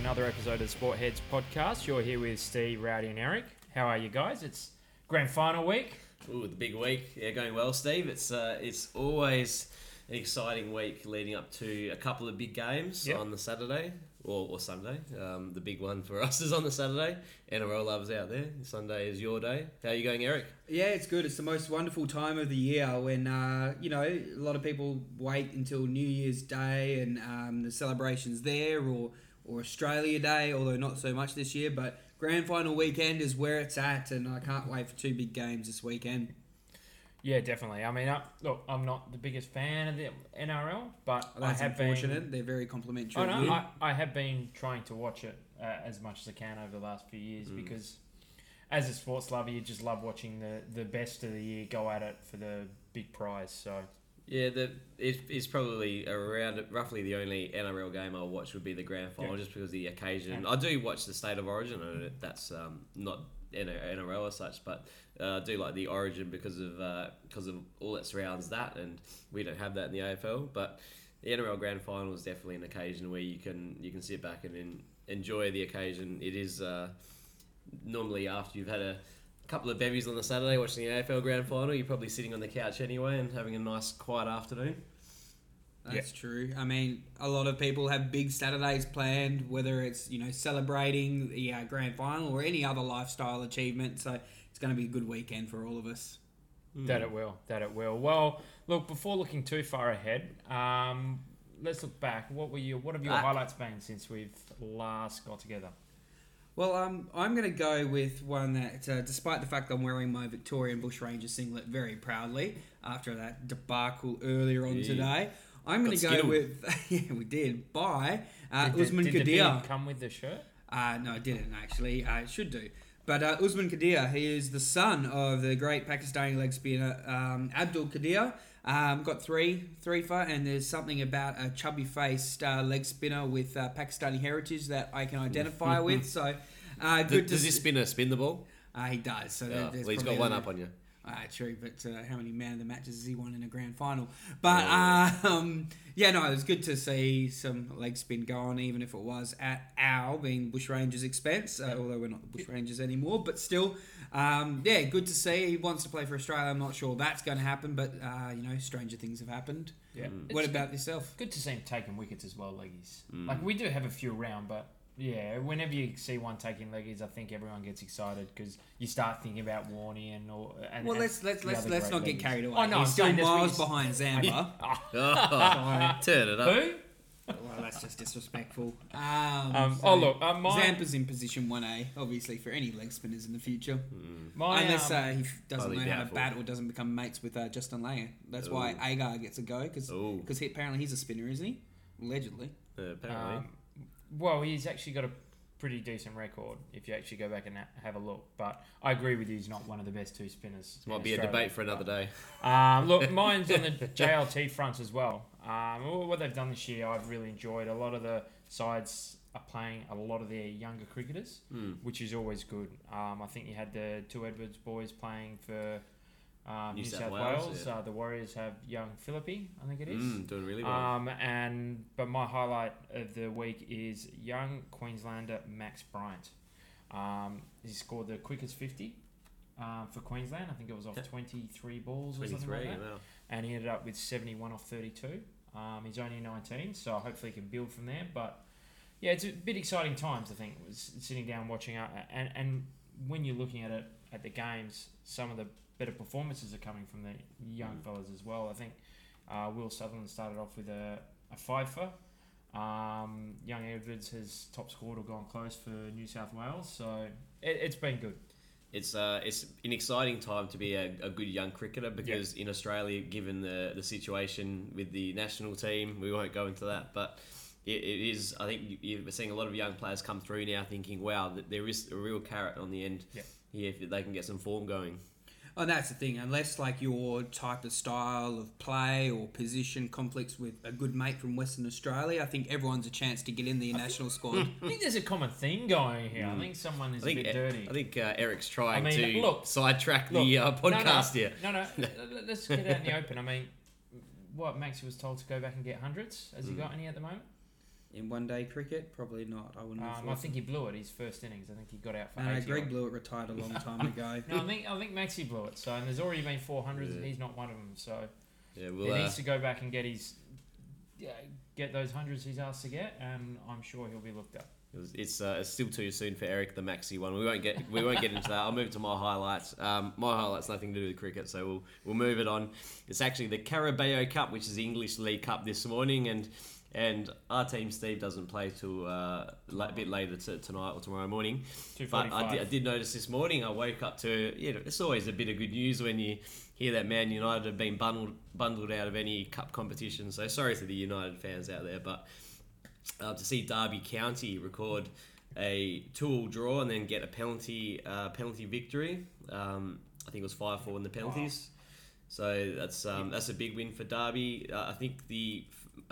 to another episode of the Sport Heads podcast. You're here with Steve, Rowdy, and Eric. How are you guys? It's grand final week. Ooh, the big week. Yeah, going well, Steve. It's uh, it's always an exciting week leading up to a couple of big games Yep. on the Saturday or, or Sunday. Um, the big one for us is on the Saturday. NRL loves out there. Sunday is your day. How are you going, Eric? Yeah, it's good. It's the most wonderful time of the year when, uh, you know, a lot of people wait until New Year's Day and um, the celebrations there or, or Australia Day, although not so much this year. But grand final weekend is where it's at, and I can't wait for two big games this weekend. Yeah, definitely. I mean, uh, look, I'm not the biggest fan of the NRL, but That's I have unfortunate. been. They're very complimentary. Oh of no. I, I have been trying to watch it uh, as much as I can over the last few years Mm. because, as a sports lover, you just love watching the the best of the year go at it for the big prize. So Yeah, the it, it's probably around roughly the only NRL game I'll watch would be the grand final, Yeah. just because of the occasion. I do watch the State of Origin, and that's um, not NRL as such, but uh, I do like the Origin because of uh, because of all that surrounds that, and we don't have that in the AFL. But the NRL grand final is definitely an occasion where you can you can sit back and en- enjoy the occasion. It is uh, normally after you've had a couple of bevies on the Saturday watching the AFL grand final, you're probably sitting on the couch anyway and having a nice quiet afternoon. That's true. I mean, a lot of people have big Saturdays planned, whether it's you know celebrating the uh, grand final or any other lifestyle achievement. So it's going to be a good weekend for all of us. that it will, that it will. Well, look, before looking too far ahead, um, let's look back. What were your What have your Back. highlights been since we've last got together? Well, um, I'm going to go with one that, uh, despite the fact I'm wearing my Victorian Bushranger singlet very proudly after that debacle earlier on Yeah. today, I'm going to go skittled. with yeah, we did by uh, did the, Usman did the Qadir. beard come with the shirt? Uh, no, I didn't actually. I should do. But uh, Usman Qadir, he is the son of the great Pakistani leg spinner um, Abdul Qadir. Um, got three, three for, and there's something about a chubby-faced uh, leg spinner with uh, Pakistani heritage that I can identify with. So, uh, good Does to this spinner spin the ball? Uh, he does. So Yeah, there- well, he's got one up on you. Uh, true, but uh, how many man of the matches has he won in a grand final? But Yeah. um, yeah, no, it was good to see some leg spin go on, even if it was at our being Bushrangers' expense, uh, although we're not the Bushrangers anymore. But still, um, yeah, good to see. He wants to play for Australia. I'm not sure that's going to happen, but uh, you know, stranger things have happened. Yeah. what It's about yourself? Good to see him taking wickets as well, leggies. Mm. Like we do have a few around, but yeah, whenever you see one taking leggies, I think everyone gets excited because you start thinking about Warney and or. And, Well, and let's let's let's let's great not get carried away. Oh no, I'm He's still saying that's what miles behind Zampa. Oh, turn it up. Who? well, that's just disrespectful. Um, Um, so- oh look, uh, my, Zampa's in position 1A, obviously, for any leg spinners in the future. my Unless um, uh, he f- doesn't highly know how to bat or doesn't become mates with uh, Justin Langer. That's why Ooh. Agar gets a go, because Oh, he, apparently he's a spinner, isn't he? Allegedly. apparently. Well, he's actually got a pretty decent record if you actually go back and have a look. But I agree with you; he's not one of the best two spinners. this might be a debate for another day. Um, look, mine's on the JLT front as well. Um, what they've done this year, I've really enjoyed. A lot of the sides are playing a lot of their younger cricketers, Mm. which is always good. Um, I think you had the two Edwards boys playing for um, New, South, Wales. yeah. Uh, the Warriors have young Philippe, I think it is. Mm, doing really well. Um, and but my highlight of the week is young Queenslander Max Bryant. Um, he scored the quickest fifty um, for Queensland. I think it was off twenty three balls or something like 23, that. wow. And he ended up with seventy one off thirty two. Um, he's only nineteen, so hopefully he can build from there. But yeah, it's a bit exciting times. I think sitting down watching out, and and when you're looking at it at the games, some of the better performances are coming from the young Mm. fellas as well. I think uh, Will Sutherland started off with a, a five for. Um, young Edwards has top scored or gone close for New South Wales, so it, it's been good. It's uh, it's an exciting time to be a, a good young cricketer because in Australia, given the the situation with the national team, we won't go into that, but. It, is. I think you- you're seeing a lot of young players come through now, thinking, "Wow, that there is a real carrot on the end Yeah. here if they can get some form going." Oh, that's the thing. Unless like your type of style of play or position conflicts with a good mate from Western Australia, I think everyone's a chance to get in the national squad. I think there's a common theme going here. I think someone is I think a bit dirty. I think uh, Eric's trying I mean, to look- sidetrack Look, the uh, podcast no, here. No, no. let- Let's get out in the open. I mean, what Maxi was told to go back and get hundreds. Has he got any at the moment? In one day cricket, probably not. I wouldn't. have Um, I think he blew it his first innings. I think he got out for so. No, no, Greg blew it. retired a long time ago. No, I think I think Maxi blew it. So and there's already been 400s, and he's not one of them. So Yeah, he uh, needs to go back and get his yeah, get those hundreds he's asked to get, and I'm sure he'll be looked at. It was- It's uh, it's still too soon for Eric the Maxi one. We won't get we won't get into that. I'll move to my highlights. Um, my highlights nothing to do with cricket, so we'll we'll move it on. It's actually the Carabao Cup, which is the English League Cup this morning, and and our team Steve doesn't play till uh, a bit later t- tonight or tomorrow morning. But I did, I did notice this morning. I woke up to you know it's always a bit of good news when you hear that Man United have been bundled bundled out of any cup competition. So sorry to the United fans out there, but uh, to see Derby County record a two-all draw and then get a penalty uh, penalty victory. Um, I think it was five four in the penalties. So that's um, that's a big win for Derby. Uh, I think the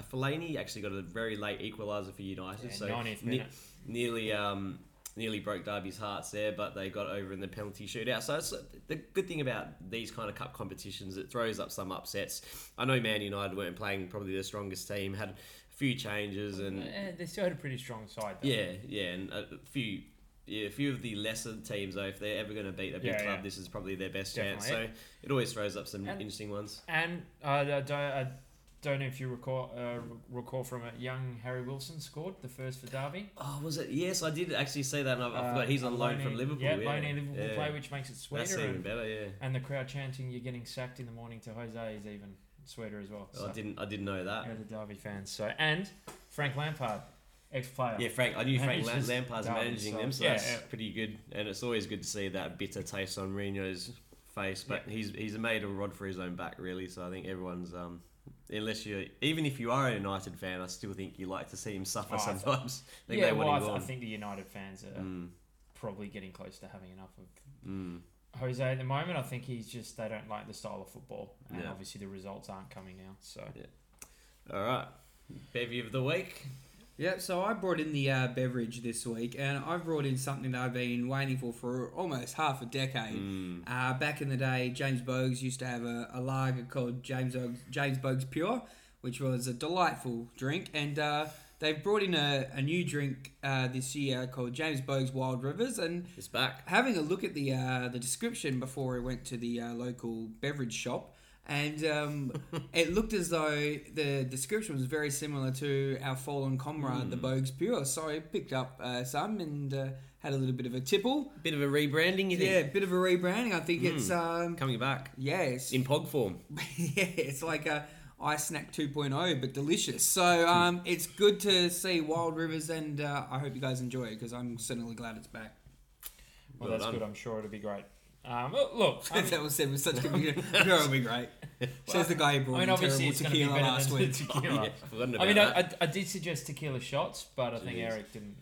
Fellaini actually got a very late equaliser for United. Yeah, so 90th ne- nearly um, nearly broke Derby's hearts there, but they got over in the penalty shootout. So it's, the good thing about these kind of cup competitions, it throws up some upsets. I know Man United weren't playing probably the strongest team, had a few changes and Eh, they still had a pretty strong side. Though. yeah, yeah, and a few. Yeah, a few of the lesser teams, though, if they're ever going to beat a big Yeah, club, yeah. this is probably their best Definitely. chance. So it always throws up some And- interesting ones. And uh, I don't, don't know if you recall uh, recall from it. Young Harry Wilson scored the first for Derby. Oh, was it? Yes, I did actually see that, and I, I Uh, forgot he's on loan loanee- from Liverpool. Yeah, Yeah, loanee Liverpool yeah. play, which makes it sweeter. That's even And, better. Yeah, and the crowd chanting, "You're getting sacked in the morning" to Jose is even sweeter as well. Oh, So, I didn't. I didn't know that. yeah, the Derby fans. So and Frank Lampard, ex-player. Yeah, Frank. I knew Frank Lampard's managing them, so yeah, that's yeah. pretty good. And it's always good to see that bitter taste on Mourinho's face. But he's he's made a rod for his own back, really. So I think everyone's um, unless you even if you are a United fan, I still think you like to see him suffer Oh, sometimes. I think yeah, they well, I, th- I think the United fans are Mm, probably getting close to having enough of mm. Jose at the moment. I think he's just they don't like the style of football, and Yeah. obviously the results aren't coming now. So All right, bevy of the week. Yeah, so I brought in the uh, beverage this week, and I've brought in something that I've been waiting for for almost half a decade. Mm. Uh, back in the day, James Boag's used to have a, a lager called James Boag's, James Boag's Pure, which was a delightful drink, and uh, they've brought in a, a new drink uh, this year called James Boag's Wild Rivers, and It's back. having a look at the uh, the description before I went to the uh, local beverage shop, and um, it looked as though the description was very similar to our fallen comrade, the Boag's Pure. So I picked up uh, some and uh, had a little bit of a tipple. Bit of a rebranding, you think? Yeah, bit of a rebranding. I think it's um, Coming back yeah, in pog form. yeah, it's like a ice snack 2.0, but delicious. So um, it's good to see Wild Rivers, and uh, I hope you guys enjoy it because I'm certainly glad it's back. well, Well that's done. good. I'm sure it'll be great. Um, look, look I'm- that was said with such conviction. I'm sure it'll be great. Says the guy who brought I mean, in obviously terrible it's going to be tequila better last than week. the tequila. yeah, I mean, I, that. I, I did suggest tequila shots, but I think Jeez. Eric didn't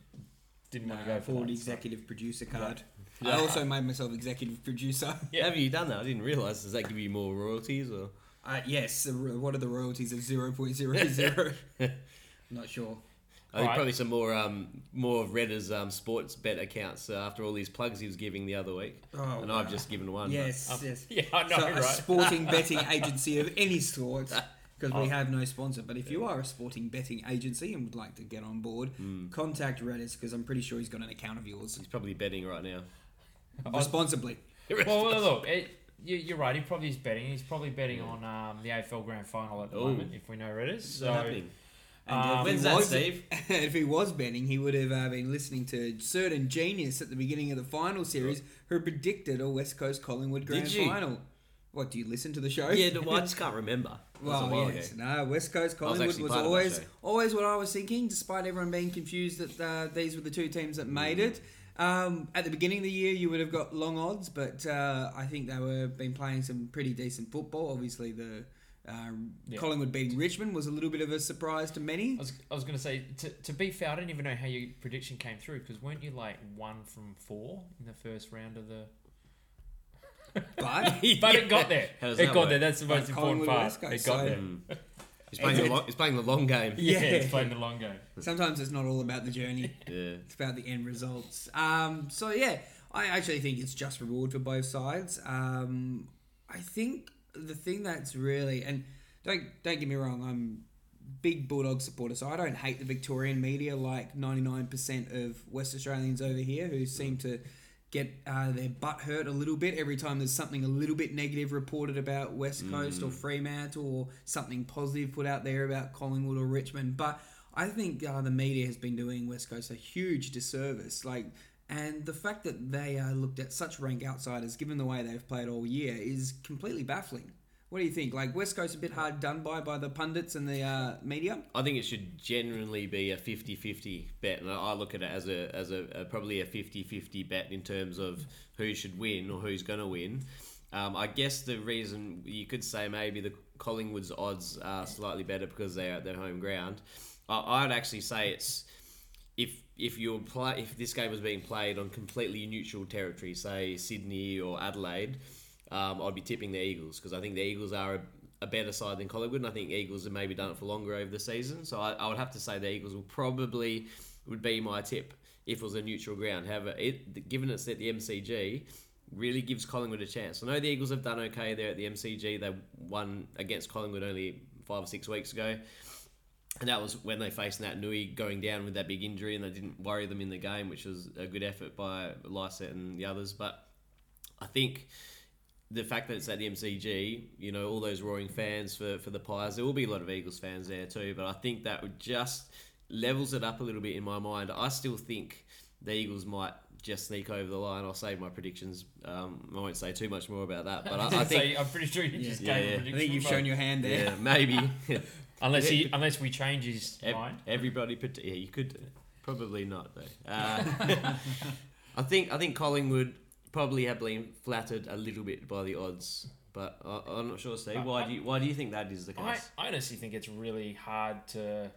didn't No, want to go for forward that. executive producer card. Yeah. I also made myself executive producer. Yeah. Have you done that? I didn't realise. Does that give you more royalties or? Uh, yes, the ro- what are the royalties of 0.00? Not sure. I think Right. probably some more um more of Redder's um sports bet accounts uh, after all these plugs he was giving the other week, Oh, and I've just given one. Yes, Um, yes. Yeah, I know, so a sporting betting agency of any sort, because we Oh. have no sponsor. But if you are a sporting betting agency and would like to get on board, Mm. contact Redder's because I'm pretty sure he's got an account of yours. He's probably betting right now. Responsibly. well, well, look, it, you, you're right. He probably is betting. He's probably betting on um, the AFL Grand Final at the Ooh. moment, if we know Redders. What's So happening? And Um, if, When's he that, was, Steve? if he was betting, he would have uh, been listening to certain genius at the beginning of the final series who predicted a West Coast Collingwood grand Did you? final. What do you listen to the show? Yeah, no, I just can't remember. That was a Well, yes. ago. No, West Coast I was Collingwood was, part of that always always what I was thinking, despite everyone being confused that uh, these were the two teams that made Mm. it. Um, at the beginning of the year, you would have got long odds, but uh, I think they were been playing some pretty decent football. Obviously, the uh, Yeah. Collingwood beating Richmond was a little bit of a surprise to many. I was, I was going to say, to, to be fair, I don't even know how your prediction came through because weren't you like one from four in the first round of the. But But it got there. How does It that got work? there. That's the most But important part. West Coast, It got so- there. Mm. He's playing, the It's- long, he's playing the long game. Yeah, Yeah. it's playing the long game. sometimes it's not all about the journey. Yeah. It's about the end results. Um, so yeah, I actually think it's just reward for both sides. Um, I think the thing that's really and don't don't get me wrong, I'm big Bulldog supporter, so I don't hate the Victorian media like 99% of West Australians over here who seem to get uh, their butt hurt a little bit every time there's something a little bit negative reported about West Coast or Fremantle or something positive put out there about Collingwood or Richmond. But I think uh, the media has been doing West Coast a huge disservice. Like, and the fact that they are looked at such rank outsiders, given the way they've played all year, is completely baffling. What do you think? Like West Coast a bit hard done by by the pundits and the uh, media. I think it should generally be a 50-50 bet, and I look at it as a as a, a probably a 50-50 bet in terms of who should win or who's going to win. Um, I guess the reason you could say maybe the Collingwood's odds are slightly better because they're at their home ground. I, I'd actually say it's if you play if this game was being played on completely neutral territory, say Sydney or Adelaide, um, I'd be tipping the Eagles because I think the Eagles are a, a better side than Collingwood, and I think Eagles have maybe done it for longer over the season. So I, I would have to say the Eagles will probably would be my tip if it was a neutral ground. However, it, given it's at the MCG, really gives Collingwood a chance. I know the Eagles have done okay there at the MCG. They won against Collingwood only five or six weeks ago. And that was when they faced Nat Nui going down with that big injury, and they didn't worry them in the game, which was a good effort by Lycett and the others. But I think the fact that it's at the MCG, you know, all those roaring fans for, for the Pies, there will be a lot of Eagles fans there too. But I think that would just levels it up a little bit in my mind. I still think the Eagles might just sneak over the line. I'll save my predictions. Um, I won't say too much more about that, but I, I think so I'm pretty sure you just Yeah, gave yeah. a I I prediction. think you've shown your hand there. yeah, maybe unless he unless we change his Ev- mind. Everybody, put yeah, you could do it. probably not though. Uh, I think I think Collingwood probably have been flattered a little bit by the odds, but I, I'm not sure. Steve, why do you why do you think that is the case? I honestly think it's really hard to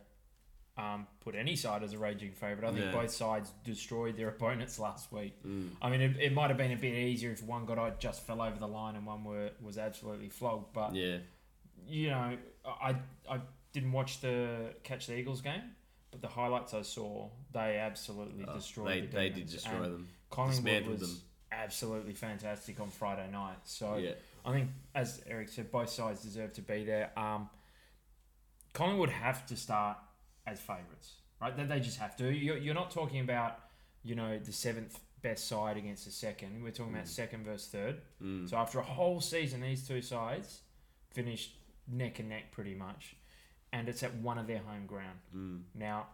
um, put any side as a raging favourite. I think Yeah. both sides destroyed their opponents last week. Mm. I mean, it, it might have been a bit easier if one guy just fell over the line and one were was absolutely flogged. But Yeah, you know, I I didn't watch the catch the Eagles game, but the highlights I saw, they absolutely Uh, destroyed. they the they did destroy And them. Collingwood was them. absolutely fantastic on Friday night. So Yeah, I think, as Eric said, both sides deserve to be there. Um, Collingwood have to start as favourites, right? They, they just have to. You're, you're not talking about, you know, the seventh best side against the second. We're talking about Mm. second versus third. mm. So after a whole season, these two sides finished neck and neck pretty much, and it's at one of their home ground. Mm. Now,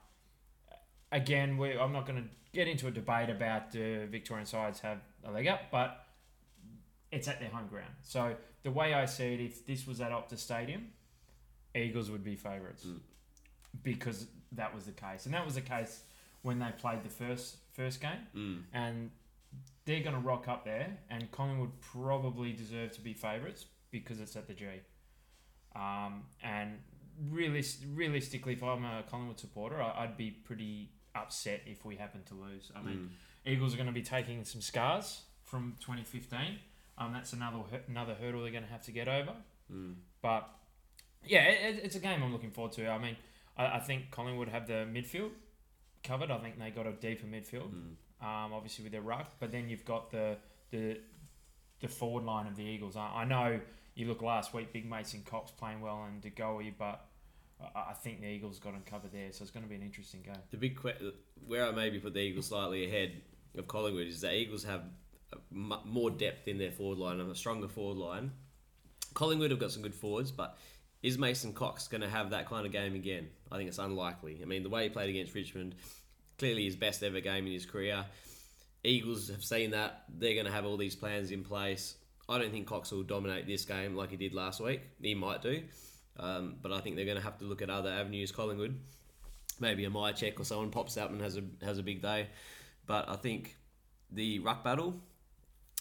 again, we, I'm not going to get into a debate about the Victorian sides have a leg up, but it's at their home ground. So the way I see it, if this was at Optus Stadium, Eagles would be favourites Mm. because that was the case, and that was the case when they played the first first game, Mm. and they're going to rock up there, and Collingwood probably deserve to be favourites because it's at the G. Um, and realis- realistically, if I'm a Collingwood supporter, I- I'd be pretty upset if we happen to lose. I mean, Mm. Eagles are going to be taking some scars from 2015. Um, that's another another hurdle they're going to have to get over. Mm. But yeah, it, it's a game I'm looking forward to. I mean, I, I think Collingwood have the midfield covered. I think they got a deeper midfield, Mm. um, obviously with their ruck. But then you've got the the the forward line of the Eagles. I, I know you look last week, Big Mason Cox playing well and De Goey, but I, think the Eagles got them covered there. So it's going to be an interesting game. The big que- where I maybe put the Eagles slightly ahead of Collingwood is the Eagles have more depth in their forward line and a stronger forward line. Collingwood have got some good forwards, but is Mason Cox going to have that kind of game again? I think it's unlikely. I mean, the way he played against Richmond, clearly his best ever game in his career. Eagles have seen that. They're going to have all these plans in place. I don't think Cox will dominate this game like he did last week. He might do. Um, but I think they're going to have to look at other avenues, Collingwood maybe a Mihocek or someone pops out and has a has a big day. But I think the ruck battle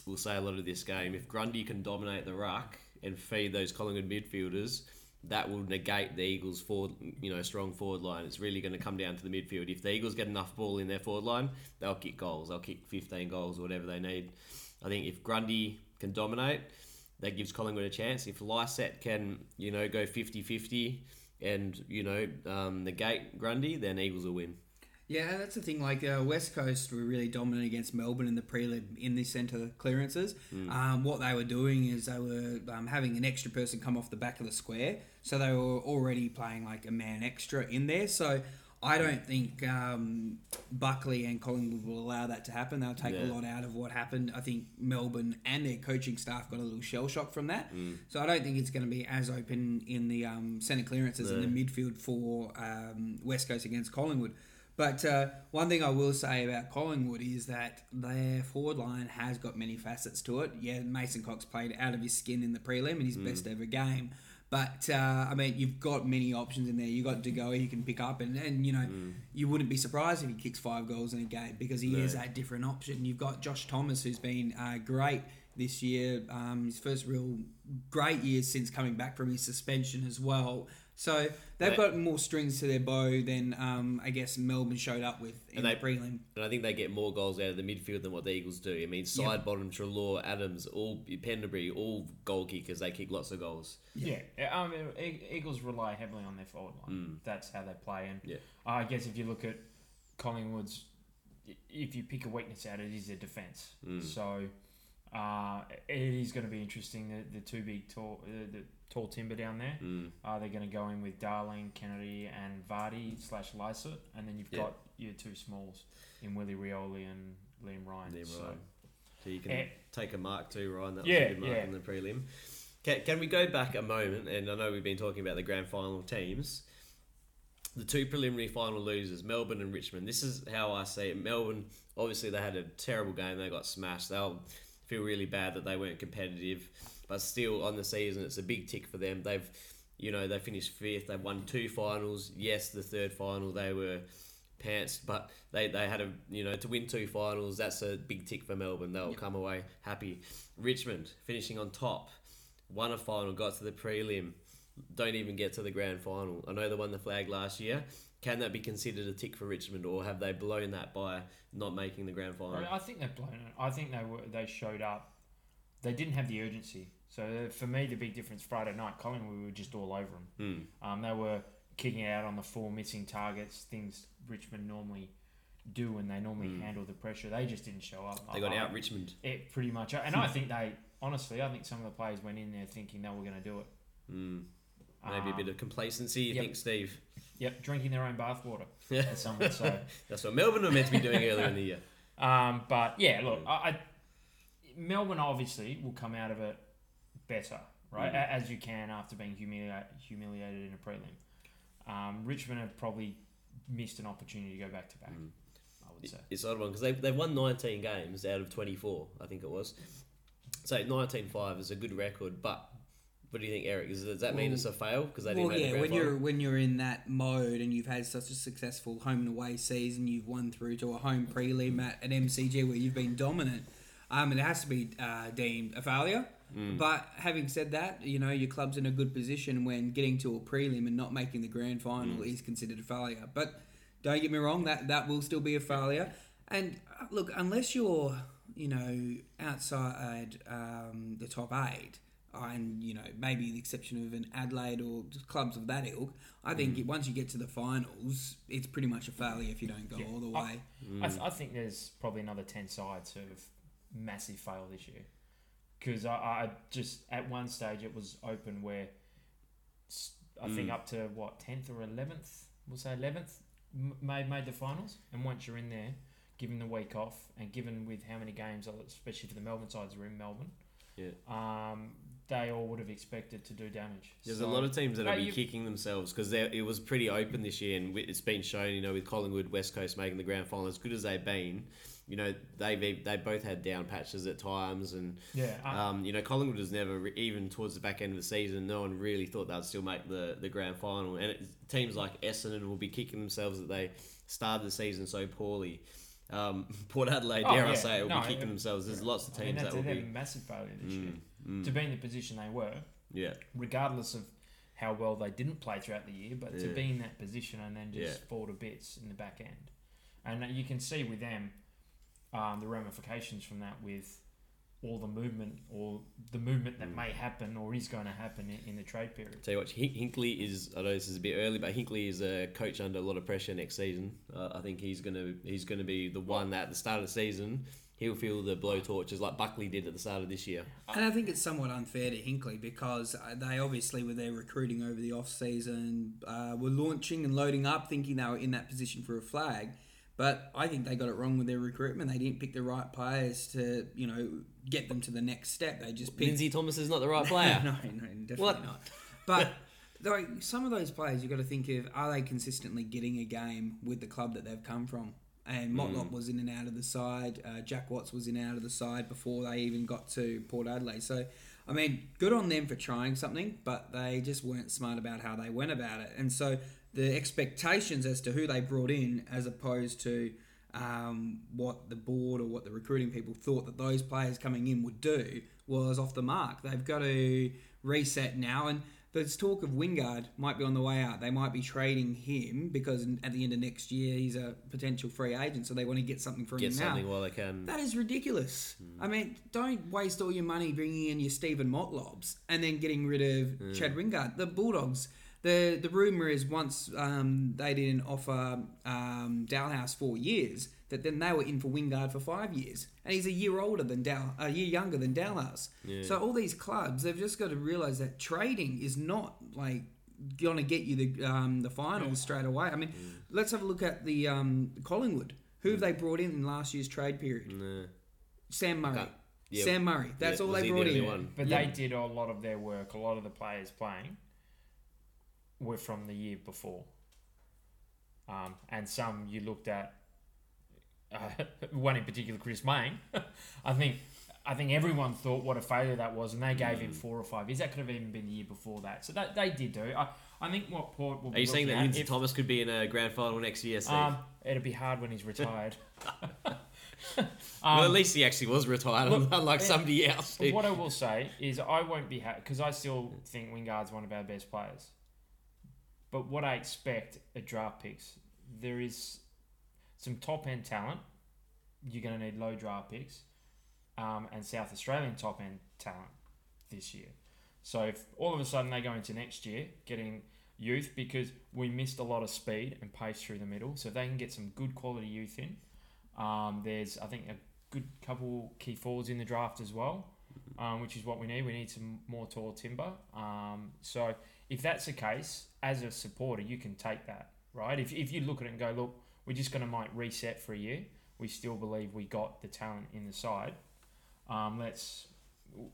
will say a lot of this game. If Grundy can dominate the ruck and feed those Collingwood midfielders, that will negate the Eagles' forward, you know, strong forward line. It's really going to come down to the midfield. If the Eagles get enough ball in their forward line, they'll kick goals. They'll kick 15 goals or whatever they need. I think if Grundy can dominate, that gives Collingwood a chance. If Lycett can, you know, go 50-50 and, you know, um, negate Grundy, then Eagles will win. Yeah, that's the thing. Like uh, West Coast were really dominant against Melbourne in the prelim in the centre clearances. Um, what they were doing is they were um, having an extra person come off the back of the square, so they were already playing like a man extra in there. So I don't think um, Buckley and Collingwood will allow that to happen. They'll take a lot out of what happened. I think Melbourne and their coaching staff got a little shell shock from that. So I don't think it's going to be as open in the um, centre clearances in the midfield for um, West Coast against Collingwood. But uh, one thing I will say about Collingwood is that their forward line has got many facets to it. Yeah, Mason Cox played out of his skin in the prelim in his best ever game. But uh, I mean, you've got many options in there. You've got De Goey you can pick up, and, and you know you wouldn't be surprised if he kicks five goals in a game because he No. is that different option. You've got Josh Thomas who's been uh, great this year. Um, his first real great year since coming back from his suspension as well. So they've They- got more strings to their bow than um, I guess Melbourne showed up with in And the they- prelim. And I think they get more goals out of the midfield than what the Eagles do. I mean, side bottom, Treloar, Adams, all Pendlebury, all goal kickers. They kick lots of goals. Yeah, um, E- Eagles rely heavily on their forward line. That's how they play, and Yeah. I guess if you look at Collingwood's, if you pick a weakness out, it is their defence. So uh, it is going to be interesting. The, the two big tall, uh, the tall timber down there. Mm. Uh, they're going to go in with Darling, Kennedy, and Vardy slash Lycett, and then you've Yeah. got your two smalls in Willie Rioli and Liam Ryan. Liam so. Ryan. So you can Eh. take a mark too, Ryan. That was Yeah, a good mark yeah. in the prelim. Can, can we go back a moment? And I know we've been talking about the grand final teams. The two preliminary final losers, Melbourne and Richmond. This is how I see it. Melbourne, obviously, they had a terrible game. They got smashed. They'll feel really bad that they weren't competitive. But still, on the season, it's a big tick for them. They've, you know, they finished fifth. They've won two finals. Yes, the third final they were pants, but they, they had a you know to win two finals. That's a big tick for Melbourne. They'll come away happy. Richmond finishing on top, won a final, got to the prelim, don't even get to the grand final. I know they won the flag last year. Can that be considered a tick for Richmond, or have they blown that by not making the grand final? I I think they've blown it. I think they were they showed up. They didn't have the urgency. So uh, for me, the big difference Friday night, Collingwood we were just all over them. Hmm. Um, they were kicking out on the four missing targets, things Richmond normally do, and they normally handle the pressure. They just didn't show up. Hmm. They got I- out Richmond. It pretty much, and I think they honestly, I think some of the players went in there thinking they were going to do it. Mm. Maybe a Um, bit of complacency, you yep. think, Steve? Yep, drinking their own bathwater, say. That's what Melbourne were meant to be doing earlier in the year. Um, but yeah, look, I, I Melbourne obviously will come out of it better, right? Mm. A- As you can after being humiliated, humiliated in a prelim. Um, Richmond have probably missed an opportunity to go back to back. Mm. I would say. It's odd one because they've, they've won 19 games out of 24, I think it was. So 19-5 is a good record, but what do you think, Eric? Is, does that mean Well- it's a fail because they didn't Well, make yeah, the when grand you're when you're in that mode and you've had such a successful home and away season, you've won through to a home prelim at an MCG where you've been dominant. Um, it has to be uh, deemed a failure. Mm. But having said that, you know your club's in a good position when getting to a prelim and not making the grand final Mm. is considered a failure. But don't get me wrong, that that will still be a failure. And uh, look, unless you're you know outside um, the top eight, and you know maybe the exception of an Adelaide or clubs of that ilk, I think Mm. once you get to the finals, it's pretty much a failure if you don't go Yeah. all the I- way. I, th- I think there's probably another 10 sides who have massive fail this year. Because I, I just, at one stage, it was open where I think Mm. up to what, 10th or 11th, we'll say 11th, m- made, made the finals. And once you're in there, given the week off, and given with how many games, especially for the Melbourne sides, are in Melbourne, Yeah. um, they all would have expected to do damage. There's So- a lot of teams that No, will be you- kicking themselves because it was pretty open this year, and it's been shown. You know, with Collingwood, West Coast making the grand final, as good as they've been, you know, they they both had down patches at times, and Yeah. uh, um, you know, Collingwood was never even towards the back end of the season. No one really thought they'd still make the the grand final, and it, teams like Essendon will be kicking themselves that they started the season so poorly. Um, Port Adelaide, Oh, dare I say, will No, be kicking yeah. themselves. There's lots of I mean, teams that will be. massive failure this year. Mm, mm, To be in the position they were, yeah, regardless of how well they didn't play throughout the year, but to be in that position and then just Yeah. fall to bits in the back end. And you can see with them um, the ramifications from that with all the movement or the movement that may happen or is going to happen in, in the trade period. Tell you what, Hinkley is. I know this is a bit early, but Hinkley is a coach under a lot of pressure next season. Uh, I think he's gonna he's gonna be the one that at the start of the season he'll feel the blowtorches like Buckley did at the start of this year. And I think it's somewhat unfair to Hinkley because uh, they obviously, were there recruiting over the off season, uh, were launching and loading up, thinking they were in that position for a flag. But I think they got it wrong with their recruitment. They didn't pick the right players to, you know, get them to the next step. They just picked. Lindsay Thomas is not the right player. no, no, definitely What? not. But though, some of those players, you've got to think of: are they consistently getting a game with the club that they've come from? And Motlop was in and out of the side. Uh, Jack Watts was in and out of the side before they even got to Port Adelaide. So, I mean, good on them for trying something, but they just weren't smart about how they went about it. And so, the expectations as to who they brought in, as opposed to um, what the board or what the recruiting people thought that those players coming in would do, was off the mark. They've got to reset now, and there's talk of Wingard might be on the way out. They might be trading him because at the end of next year he's a potential free agent, so they want to get something from Get him now. something while they can. That is ridiculous. I mean, don't waste all your money bringing in your Steven Motlops and then getting rid of Chad Wingard. The Bulldogs. The the rumor is once um, they didn't offer um, Dahlhaus four years, that then they were in for Wingard for five years, and he's a year older than Dal, a year younger than Dahlhaus. Yeah. So all these clubs, they've just got to realize that trading is not like going to get you the um, the finals straight away. I mean, let's have a look at the um, Collingwood. Who have they brought in in last year's trade period? Nah. Sam Murray. Okay. Yeah. Sam Murray. That's Yeah, all was they he the brought in. one? But Yeah. they did a lot of their work. A lot of the players playing were from the year before. Um, and some you looked at, uh, one in particular, Chris Mayne. I think, I think everyone thought what a failure that was, and they gave Mm. him four or five years. That could have even been the year before that. So that they did do. I, I think what Port will Are be you saying that at Lindsay if- Thomas could be in a grand final next year, Steve? um, it'll be hard when he's retired. well, Um, at least he actually was retired, look, unlike somebody else. What I will say is I won't be happy because I still think Wingard's one of our best players. But what I expect at draft picks, there is some top end talent. You're going to need low draft picks, um, and South Australian top end talent this year. So if all of a sudden they go into next year getting youth because we missed a lot of speed and pace through the middle, so if they can get some good quality youth in. Um, there's I think a good couple key forwards in the draft as well, um, which is what we need. We need some more tall timber. Um, so if that's the case, as a supporter, you can take that, right? If, if you look at it and go, look, we're just going to might reset for a year. We still believe we got the talent in the side. Um, let's,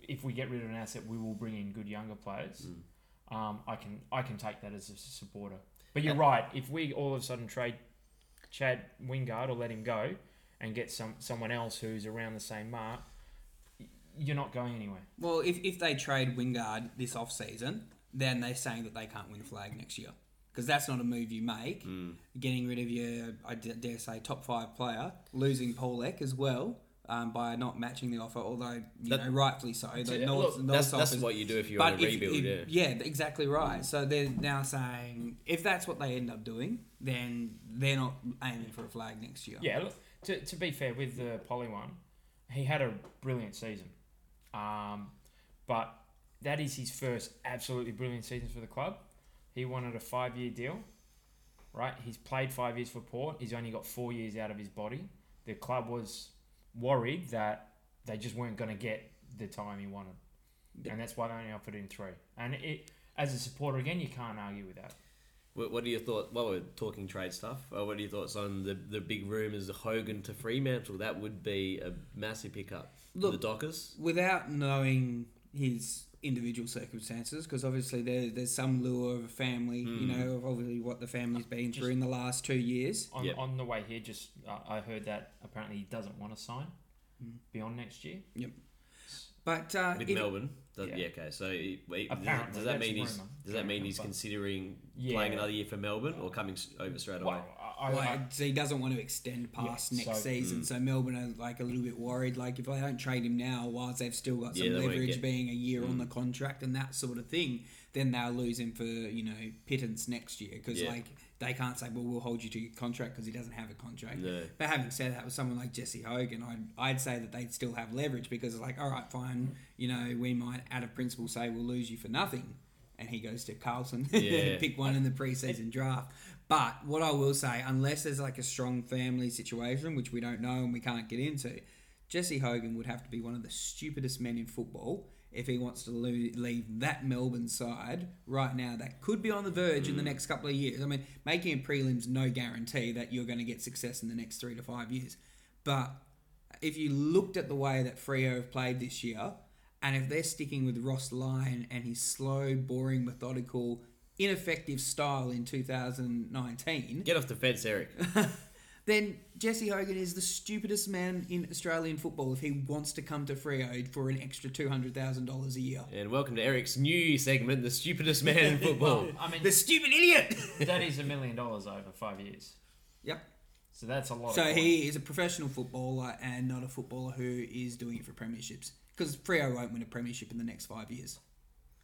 if we get rid of an asset, we will bring in good younger players. Mm. Um, I can I can take that as a supporter. But you're right. If we all of a sudden trade Chad Wingard or let him go and get some someone else who's around the same mark, you're not going anywhere. Well, if, if they trade Wingard this off season, then they're saying that they can't win a flag next year. Because that's not a move you make. Mm. Getting rid of your, I dare say, top five player, losing Polec as well um, by not matching the offer, although, you That- know, rightfully so. The Yeah, North, look, North That's, that's offers- what you do if you're but on a if- rebuild, if- yeah. yeah, exactly right. So they're now saying if that's what they end up doing, then they're not aiming for a flag next year. Yeah, look, to, to be fair, with the Polly one, he had a brilliant season. Um, but that is his first absolutely brilliant season for the club. He wanted a five year deal, right? He's played five years for Port. He's only got four years out of his body. The club was worried that they just weren't going to get the time he wanted. Yeah. And that's why they only offered him three. And it, as a supporter, again, you can't argue with that. What, what are your thoughts? While we're talking trade stuff, uh, what are your thoughts on the the big rumours of Hogan to Fremantle? That would be a massive pickup for the Dockers. without knowing his individual circumstances, because obviously there, there's some lure of a family, you Mm. know, of obviously what the family's been through in the last two years. On, Yep. on the way here, just uh, I heard that apparently he doesn't want to sign Mm. beyond next year. Yep. But uh, with if- Melbourne. Does, Yeah. yeah. Okay. So he- wait, does, Apparently, does that mean he's does that mean he's considering Yeah. playing another year for Melbourne or coming over straight away? Well, I, I, like, so he doesn't want to extend past Yeah, next so- season. Mm. So Melbourne are like a little bit worried. Like if they don't trade him now, whilst they've still got some Yeah, leverage get- being a year on Mm. the contract and that sort of thing, then they'll lose him for you know pittance next year because Yeah. like they can't say, well, we'll hold you to your contract because he doesn't have a contract. No. But having said that, with someone like Jesse Hogan, I'd, I'd say that they'd still have leverage because it's like, all right, fine, you know, we might, out of principle, say we'll lose you for nothing. And he goes to Carlton, Yeah. pick one in the preseason draft. But what I will say, unless there's like a strong family situation, which we don't know and we can't get into, Jesse Hogan would have to be one of the stupidest men in football if he wants to leave that Melbourne side right now that could be on the verge in the mm. next couple of years. I mean, making a prelim's no guarantee that you're going to get success in the next three to five years. But if you looked at the way that Freo have played this year, and if they're sticking with Ross Lyon and his slow, boring, methodical, ineffective style in 2019, Get off the fence, Eric. then Jesse Hogan is the stupidest man in Australian football if he wants to come to Freo for an extra $200,000 a year. And welcome to Eric's new segment, the stupidest man in football. Well, I mean, The stupid idiot! that is a million dollars over five years. Yep. So that's a lot. So of he is a professional footballer and not a footballer who is doing it for premierships. Because Freo won't win a premiership in the next five years.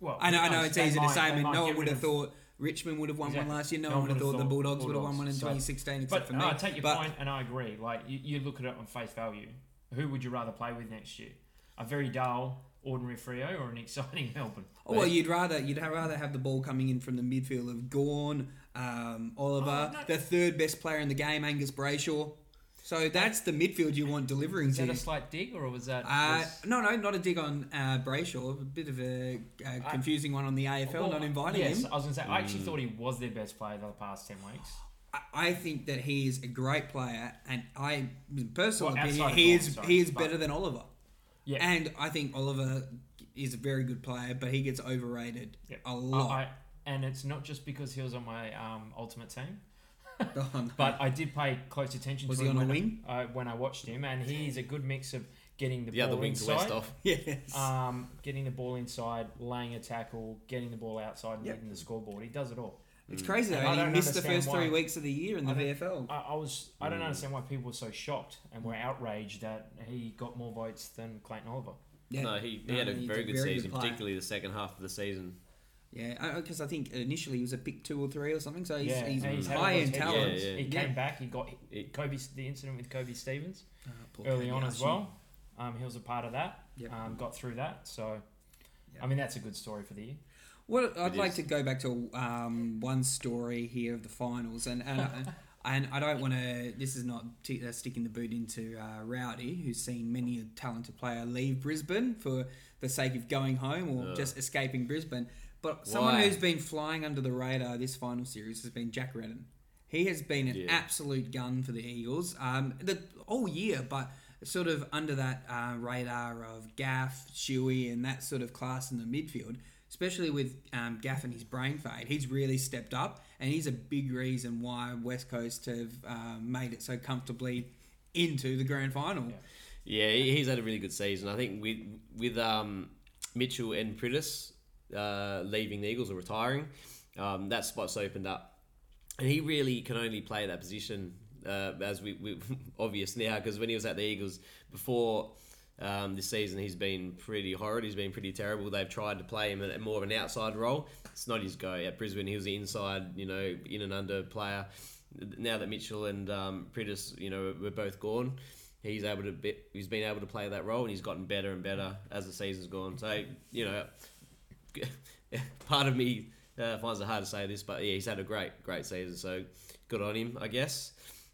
Well, I know, I know it's easy might- to say. I mean, no one would have thought Richmond would have won Exactly. one last year. No, No one would have thought the thought Bulldogs would have won one in So- 2016, except But for no, me. I take your but, point, and I agree. Like you, you look at it on face value. Who would you rather play with next year? A very dull, ordinary Freo or an exciting Melbourne? Oh, well, you'd rather you'd rather have the ball coming in from the midfield of Gawn, um, Oliver, Oh, no. the third best player in the game, Angus Brayshaw. So that's the midfield you want delivering Is to. that you. a slight dig, or was that? Uh, was- no, no, not a dig on uh, Brayshaw. A bit of a uh, confusing one on the AFL, Well, not inviting yes, him. I was going to say. I actually thought he was their best player the past ten weeks. I- I think that he is a great player, and I, in personal Well, opinion, he Gawn, is sorry, he is but- better than Oliver. Yeah, And I think Oliver is a very good player, but he gets overrated yeah. a lot. I, I, and it's not just because he was on my um, ultimate team, Oh, no. but I did pay close attention Was to he him on a when, wing? uh, when I watched him, and he's a good mix of getting the, The ball other wing inside, West off. yes. um, getting the ball inside, laying a tackle, getting the ball outside, and Yep. leading the scoreboard. He does it all. it's crazy though. And I He missed the understand first three weeks of the year in the I VFL. I, I was I don't understand why people were so shocked and were outraged that he got more votes than Clayton Oliver. Yeah. No, he, he No, had a he's very good season, player. particularly the second half of the season. Yeah, because I think initially he was a pick two or three or something, so he's, yeah, he's, he's high in talent. injuries. Yeah, yeah. He Yeah. came back. He got It- Koby the incident with Koby Stevens Oh, poor early on as well. Um, he was a part of that. Yep. Um, got through that. So, Yep. I mean, that's a good story for the year. Well, I'd It like is. to go back to um, one story here of the finals, and and, and I don't want to. This is not t- uh, sticking the boot into uh, Rowdy, who's seen many a talented player leave Brisbane for the sake of going home or Ugh. just escaping Brisbane. But someone Why? who's been flying under the radar this final series has been Jack Redden. He has been an Yeah. absolute gun for the Eagles um, the all year, but sort of under that uh, radar of Gaff, Shuey, and that sort of class in the midfield. Especially with um, Gaff and his brain fade, he's really stepped up, and he's a big reason why West Coast have um, made it so comfortably into the grand final. Yeah. Yeah, he's had a really good season. I think with with um, Mitchell and Priddis uh, leaving the Eagles or retiring, um, that spot's opened up, and he really can only play that position uh, as we, we obvious now because when he was at the Eagles before. Um, this season he's been pretty horrid. He's been pretty terrible. They've tried to play him more of an outside role. It's not his go. At Brisbane, he was the inside, you know, in and under player. Now that Mitchell and um, you know, were both gone, he's able to be, he's been able to play that role and he's gotten better and better as the season's gone. So you know, part of me uh, finds it hard to say this, but yeah, he's had a great great season. So good on him, I guess.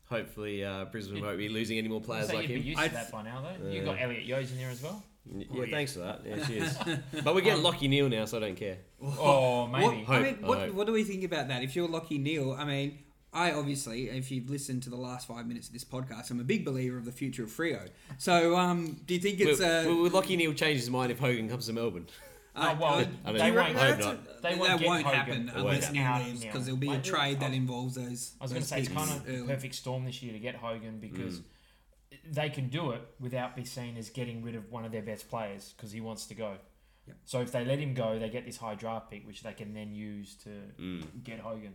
Hopefully, uh, Brisbane won't be losing any more players so like you'd be him. used to I'd- that by now, though. You Yeah. got Elliot Yos in there as well. Yeah, Oh, yeah. thanks for that. Yeah, cheers. but we're getting Lachie Neale now, so I don't care. Oh, maybe. What, I mean, what, hope. what do we think about that? If you're Lachie Neale, I mean, I obviously, if you've listened to the last five minutes of this podcast, I'm a big believer of the future of Freo. So, um, do you think it's will, uh, will, will Lachie Neale change his mind if Hogan comes to Melbourne? uh, Oh, well, they do you won't- reckon I hope that's not. a- They won't that get won't Hogan happen unless won't. Leaves because there'll be a Like, trade that involves those. I was going to say it's kind of early. perfect storm this year to get Hogan because they can do it without be seen as getting rid of one of their best players because he wants to go. Yep. So if they let him go, they get this high draft pick, which they can then use to Mm, get Hogan.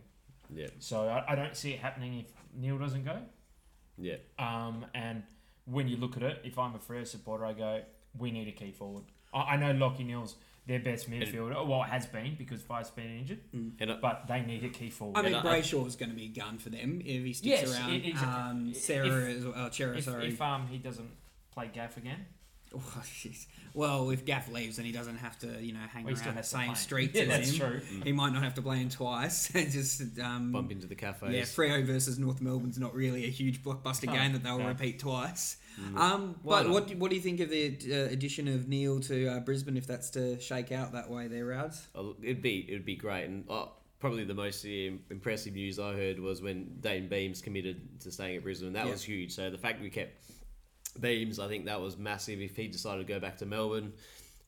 yeah, So I, I don't see it happening if Neale doesn't go. yeah. Um, and when you look at it, if I'm a Freo supporter, I go, we need a key forward. I, I know Lachie Neale's their best midfielder. Well, it has been because Fyfe's been injured, And I, but they need a key forward. I mean, And I- Brayshaw's going to be a gun for them if he sticks Yes, around. it is. um, If- Cerra as well. Cerra, if, sorry. if um he doesn't play Gaff again, Oh, jeez. well, if Gaff leaves, then he doesn't have to, you know, hang well, he still around the has to same play. streets Yeah, as that's him. true. He might not have to play him twice. And just um, bump into the cafes. yeah, Freo versus North Melbourne's not really a huge blockbuster No, game that they'll no. repeat twice. Mm. Um, Why but not? what do, what do you think of the uh, addition of Neale to uh, Brisbane if that's to shake out that way there, Routes? Uh, It'd be it'd be great, and uh, probably the most um, impressive news I heard was when Dayne Beams committed to staying at Brisbane. That Yeah. was huge. So the fact we kept Beams, I think that was massive. If he decided to go back to Melbourne,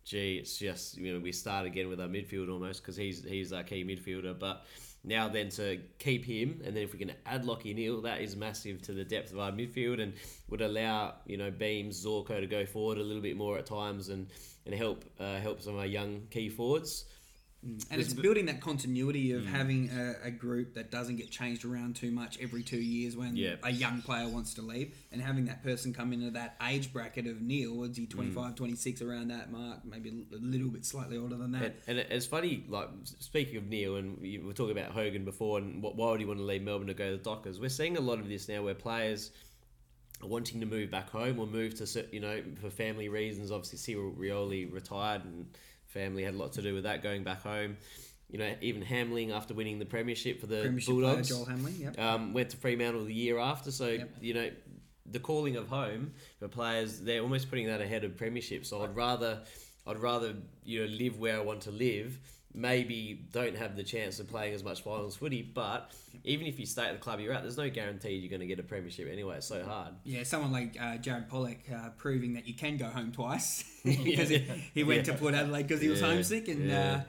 gee, it's just you know we start again with our midfield almost because he's he's our key midfielder. But now then to keep him, and then if we can add Lachie Neale, that is massive to the depth of our midfield and would allow you know Beams, Zorko to go forward a little bit more at times and and help uh, help some of our young key forwards. Mm. And it's building that continuity of mm. having a, a group that doesn't get changed around too much every two years when Yeah. a young player wants to leave, and having that person come into that age bracket of Neale, was he mm. 25, 26, around that mark, maybe a little bit slightly older than that. And, and it's funny, like speaking of Neale, and we were talking about Hogan before, and what, why would he want to leave Melbourne to go to the Dockers? We're seeing a lot of this now, where players are wanting to move back home or move to, you know, for family reasons. Obviously, Cyril Rioli retired, and family had a lot to do with that going back home. You know, even Hamling after winning the premiership for the Premiership player Bulldogs, Joel Hamling, yep. um, went to Fremantle the year after. So Yep. you know, the calling of home for players, they're almost putting that ahead of premiership. So I'd rather, I'd rather you know live where I want to live. Maybe don't have the chance of playing as much finals footy, but even if you stay at the club you're at, there's no guarantee you're going to get a premiership anyway. It's so hard. Yeah, someone like uh, Jared Polec uh, proving that you can go home twice because he, he went to Port Adelaide because he was Yeah, homesick, and yeah.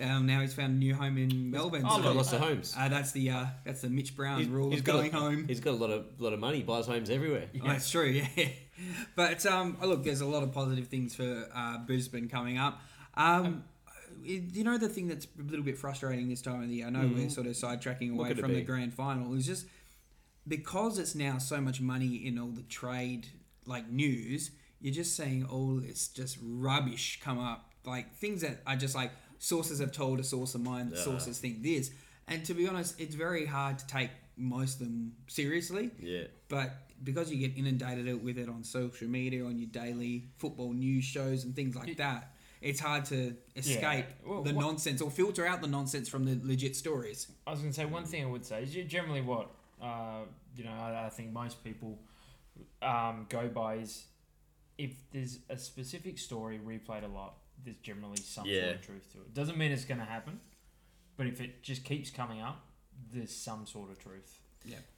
uh, um, now he's found a new home in Melbourne. Oh, He's so, got lots of homes. uh, that's the uh, that's the Mitch Brown He's- rule he's of going a- home. He's got a lot of lot of money, buys homes everywhere. Oh, that's true, yeah. But um, oh, look, there's a lot of positive things for uh, Brisbane coming up. Um, it- you know the thing that's a little bit frustrating this time of the year. I know we're mm. sort of sidetracking away could it from the grand final. Is just because it's now so much money in all the trade like news. You're just seeing all this just rubbish come up, like things that are just like sources have told a source of mine. Yeah. Sources think this, and to be honest, it's very hard to take most of them seriously. Yeah. But because you get inundated with it on social media, on your daily football news shows and things like that, it's hard to escape Well, the what- nonsense or filter out the nonsense from the legit stories. I was going to say one thing I would say is generally what uh, you know I, I think most people um, go by is if there's a specific story replayed a lot, there's generally some sort of truth to it. Doesn't mean it's going to happen, but if it just keeps coming up, there's some sort of truth.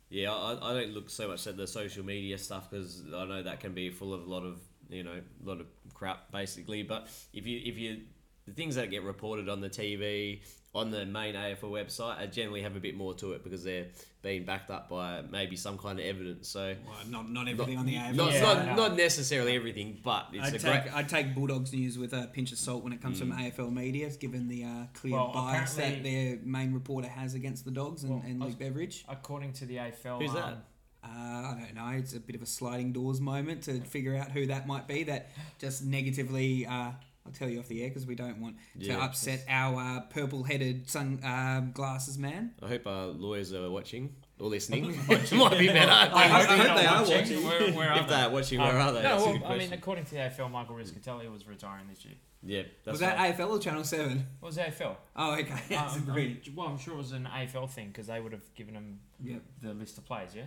Yeah, I, I don't look so much at the social media stuff because I know that can be full of a lot of you know a lot of crap basically. But if you if you the things that get reported on the TV on the main AFL website I generally have a bit more to it because they're being backed up by maybe some kind of evidence. So Well, not not everything on the AFL. not Yeah, not, I know. not necessarily everything, but it's I'd a take, great. I'd take Bulldogs news with a pinch of salt when it comes from AFL media, given the uh, clear Well, bias that their main reporter has against the Dogs and, Well, and Luke Beveridge. According to the AFL, Who's that? um, Uh, I don't know. It's a bit of a sliding doors moment to figure out who that might be. That just negatively. Uh, I'll tell you off the air because we don't want to Yeah. upset our uh, purple-headed sun um, glasses man. I hope our lawyers are watching or listening. Might be better. I hope, I they're hope they are watching. watching. Where, where are if they're watching, where Um, are they? No, well, good I mean, according to the AFL, Michael Rischitelli was retiring this year. yeah, that's was that right. AFL or Channel Seven? What was AFL? Oh, okay. That's Um, um, well, I'm sure it was an AFL thing because they would have given him Yep. the list of players, yeah?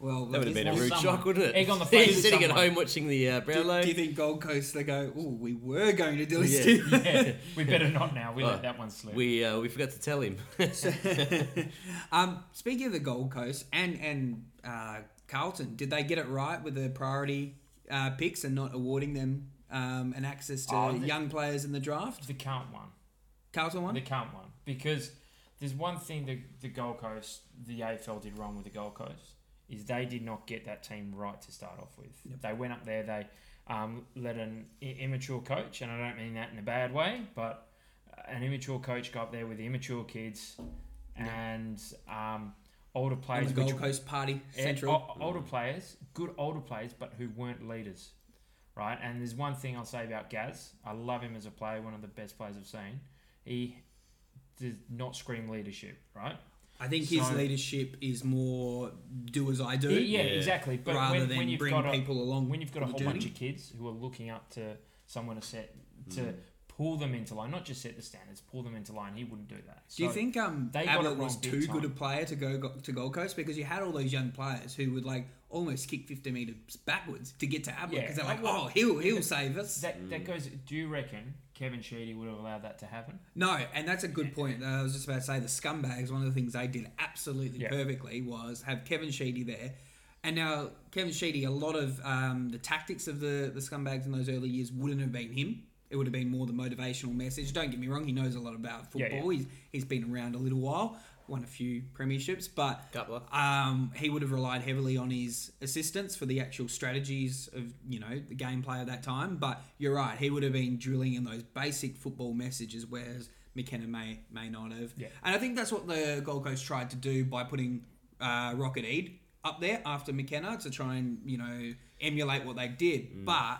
Well, That would have been a rude shock, wouldn't it? Egg on the face He's of sitting at home watching the uh, Do, Brownlow. do you think Gold Coast they go? Oh, we were going to do Yeah. this. yeah, we better not now. We Oh, let that one slip. We uh, we forgot to tell him. um, speaking of the Gold Coast and and uh, Carlton, did they get it right with the priority uh, picks and not awarding them um, an access to Oh, the- young players in the draft? the count one. Carlton one. The count one. Because there's one thing the, the Gold Coast, the AFL did wrong with the Gold Coast, is they did not get that team right to start off with. Yep. They went up there, they um, let an i- immature coach, and I don't mean that in a bad way, but an immature coach got up there with immature kids and um, older and players. the Gold which- Coast Party Central. older players, good older players, but who weren't leaders. right? And there's one thing I'll say about Gaz. I love him as a player, one of the best players I've seen. He does not scream leadership, right? I think his So- leadership is more do as I do, Yeah, Yeah. exactly. But rather when, than when you've bring got a, people along. when you've got a whole the bunch of kids who are looking up to someone to set to Mm. pull them into line, not just set the standards, pull them into line. He wouldn't do that. Do you think um, they got was too good a player to go, go to Gold Coast because you had all those young players who would like almost kick fifty meters backwards to get to Ablett Yeah, because they're like like, oh, he'll he'll save us. that that goes? Do you reckon Kevin Sheedy would have allowed that to happen? No, and that's a good point. I was just about to say the scumbags. One of the things they did absolutely Yeah. perfectly was have Kevin Sheedy there, and now Kevin Sheedy. A lot of um, the tactics of the the scumbags in those early years wouldn't have been him. It would have been more the motivational message. Don't get me wrong; he knows a lot about football. Yeah, football. He's he's been around a little while, won a few premierships, but um, he would have relied heavily on his assistants for the actual strategies of you know the gameplay at that time. But you're right, he would have been drilling in those basic football messages, whereas McKenna may may not have. Yeah. And I think that's what the Gold Coast tried to do by putting uh, Rocket Eade up there after McKenna to try and you know emulate what they did. But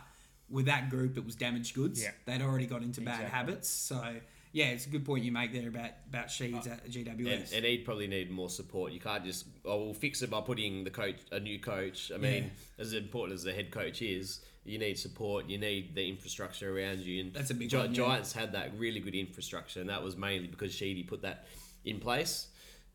with that group, it was damaged goods. Yeah. They'd already got into bad Exactly. habits. So yeah, it's a good point you make there about about Sheeds Uh, at GWS. and he'd probably need more support. You can't just, oh, we'll fix it by putting the coach, a new coach. I mean, Yeah. as important as the head coach is, you need support. You need the infrastructure around you. And That's a big Gi- one, yeah. Giants had that really good infrastructure, and that was mainly because Sheedy put that in place.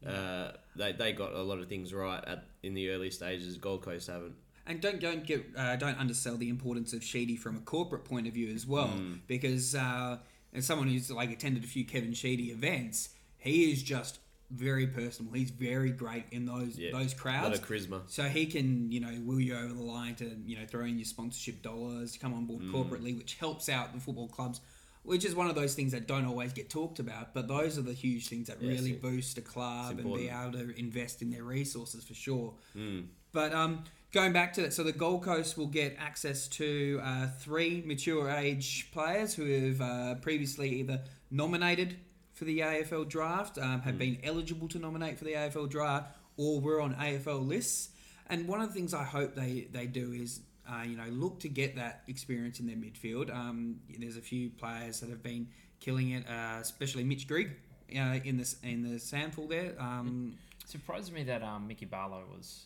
Uh, they, they got a lot of things right at in the early stages. Gold Coast haven't. And don't don't get uh, don't undersell the importance of Sheedy from a corporate point of view as well, because uh, as someone who's like attended a few Kevin Sheedy events, he is just very personal. He's very great in those Yeah, those A lot crowds. of charisma. So he can, you know, will you over the line to, you know, throw in your sponsorship dollars, come on board Mm. corporately, which helps out the football clubs, which is one of those things that don't always get talked about. But those are the huge things that Yes, really boost a club and be able to invest in their resources for sure. Mm. But um, going back to that, so the Gold Coast will get access to uh, three mature age players who have uh, previously either nominated for the AFL draft, um, have been eligible to nominate for the AFL draft, or were on AFL lists. And one of the things I hope they, they do is, uh, you know, look to get that experience in their midfield. Um, there's a few players that have been killing it, uh, especially Mitch Grigg uh, in this in the SANFL there. Um, It surprises me that um, Mickey Barlow was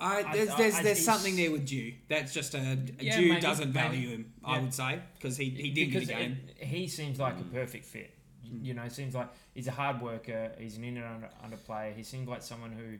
I, I- there's I- there's, I- there's he's- something there with Jew. That's just a, a Yeah, Jew maybe, doesn't maybe. value him. I Yeah. would say because he he did because the game. it- he seems like a perfect fit. You- Mm. You know, seems like he's a hard worker. He's an in and under, under player. He seems like someone who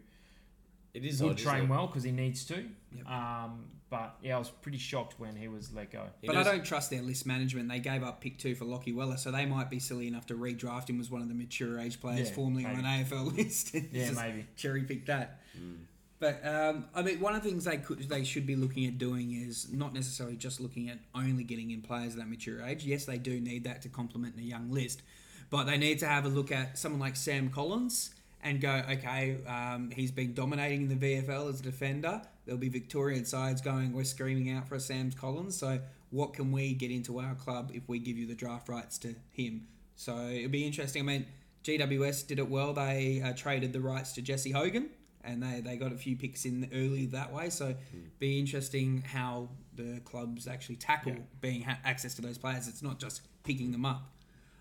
It is would odd, train well because he needs to. Yep. Um, but yeah, I was pretty shocked when he was let go. But I don't trust their list management. They gave up pick two for Lachie Weller, so they might be silly enough to redraft him as one of the mature age players Yeah, formerly on an. AFL list. Yeah, Just maybe. cherry pick that. Mm. But um, I mean, one of the things they could they should be looking at doing is not necessarily just looking at only getting in players of that mature age. Yes, they do need that to complement the young list, but they need to have a look at someone like Sam Collins and go, okay, um, he's been dominating in the VFL as a defender. There'll be Victorian sides going, we're screaming out for a Sam Collins. So what can we get into our club if we give you the draft rights to him? So it'll be interesting. I mean, GWS did it well. They uh, traded the rights to Jesse Hogan and they, they got a few picks in early that way. So be interesting how the clubs actually tackle Yeah. being ha- access to those players. It's not just picking them up.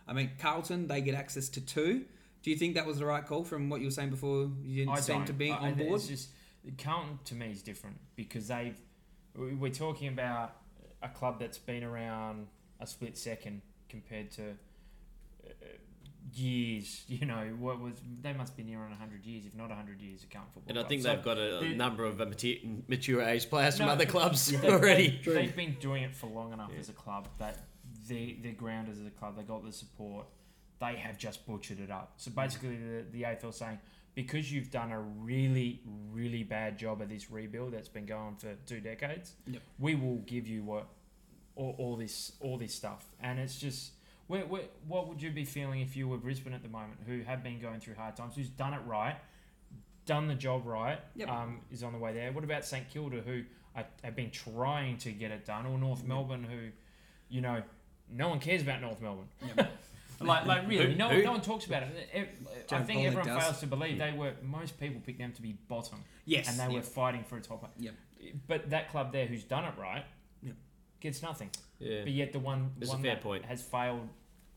I mean, Carlton they get access to two. Do you think that was the right call from what you were saying before? You didn't I seem don't. to be I- on board. It's just Carlton to me is different because they've. we- We're talking about a club that's been around a split second compared to uh, years. You know, what was they must be near on hundred years, if not hundred years, of Carlton football. And I think So they've got a, a number of mature, mature age players from other clubs they- already. They, have been doing it for long enough Yeah. as a club that they they're grounded as a club. They got the support. They have just butchered it up. So mm. basically, the the AFL saying because you've done a really really bad job of this rebuild that's been going for two decades, Yep. we will give you what all, all this all this stuff. And it's just. Where, where, what would you be feeling if you were Brisbane at the moment, who have been going through hard times, who's done it right, done the job right, Yep. um, is on the way there. What about St Kilda, who I, have been trying to get it done, or North Melbourne, who, you know, no one cares about North Melbourne. Yep. like, like really, Who- no, who? no one talks about it. Ev- I think everyone does. fails to believe they were. Most people pick them to be bottom, yes, and they were fighting for a top. Yep. but that club there who's done it right Yep. gets nothing. Yeah. But yet the one, It's a one fair that point. has failed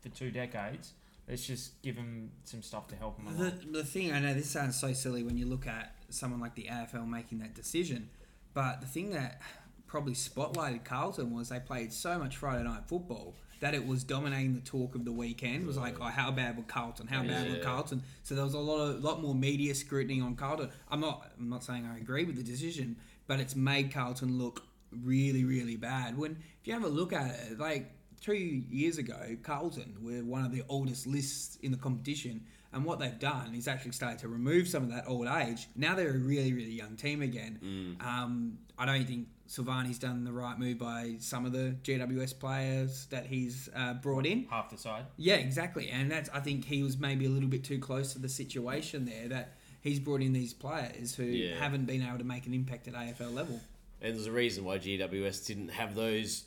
for two decades, let's just give him some stuff to help him The, along. the thing I know this sounds so silly when you look at someone like the AFL making that decision, but the thing that probably spotlighted Carlton was they played so much Friday night football that it was dominating the talk of the weekend. It was like, oh, how bad were Carlton? How bad were Carlton? So there was a lot of lot more media scrutiny on Carlton. I'm not I'm not saying I agree with the decision, but it's made Carlton look really really bad. When if you have a look at it, like two years ago, Carlton were one of the oldest lists in the competition. And what they've done is actually started to remove some of that old age. Now they're a really, really young team again. Mm. Um, I don't think Silvagni's done the right move by some of the GWS players that he's uh, brought in. Half the side. Yeah, exactly. And that's I think he was maybe a little bit too close to the situation there that he's brought in these players who Yeah. haven't been able to make an impact at AFL level. And there's a reason why GWS didn't have those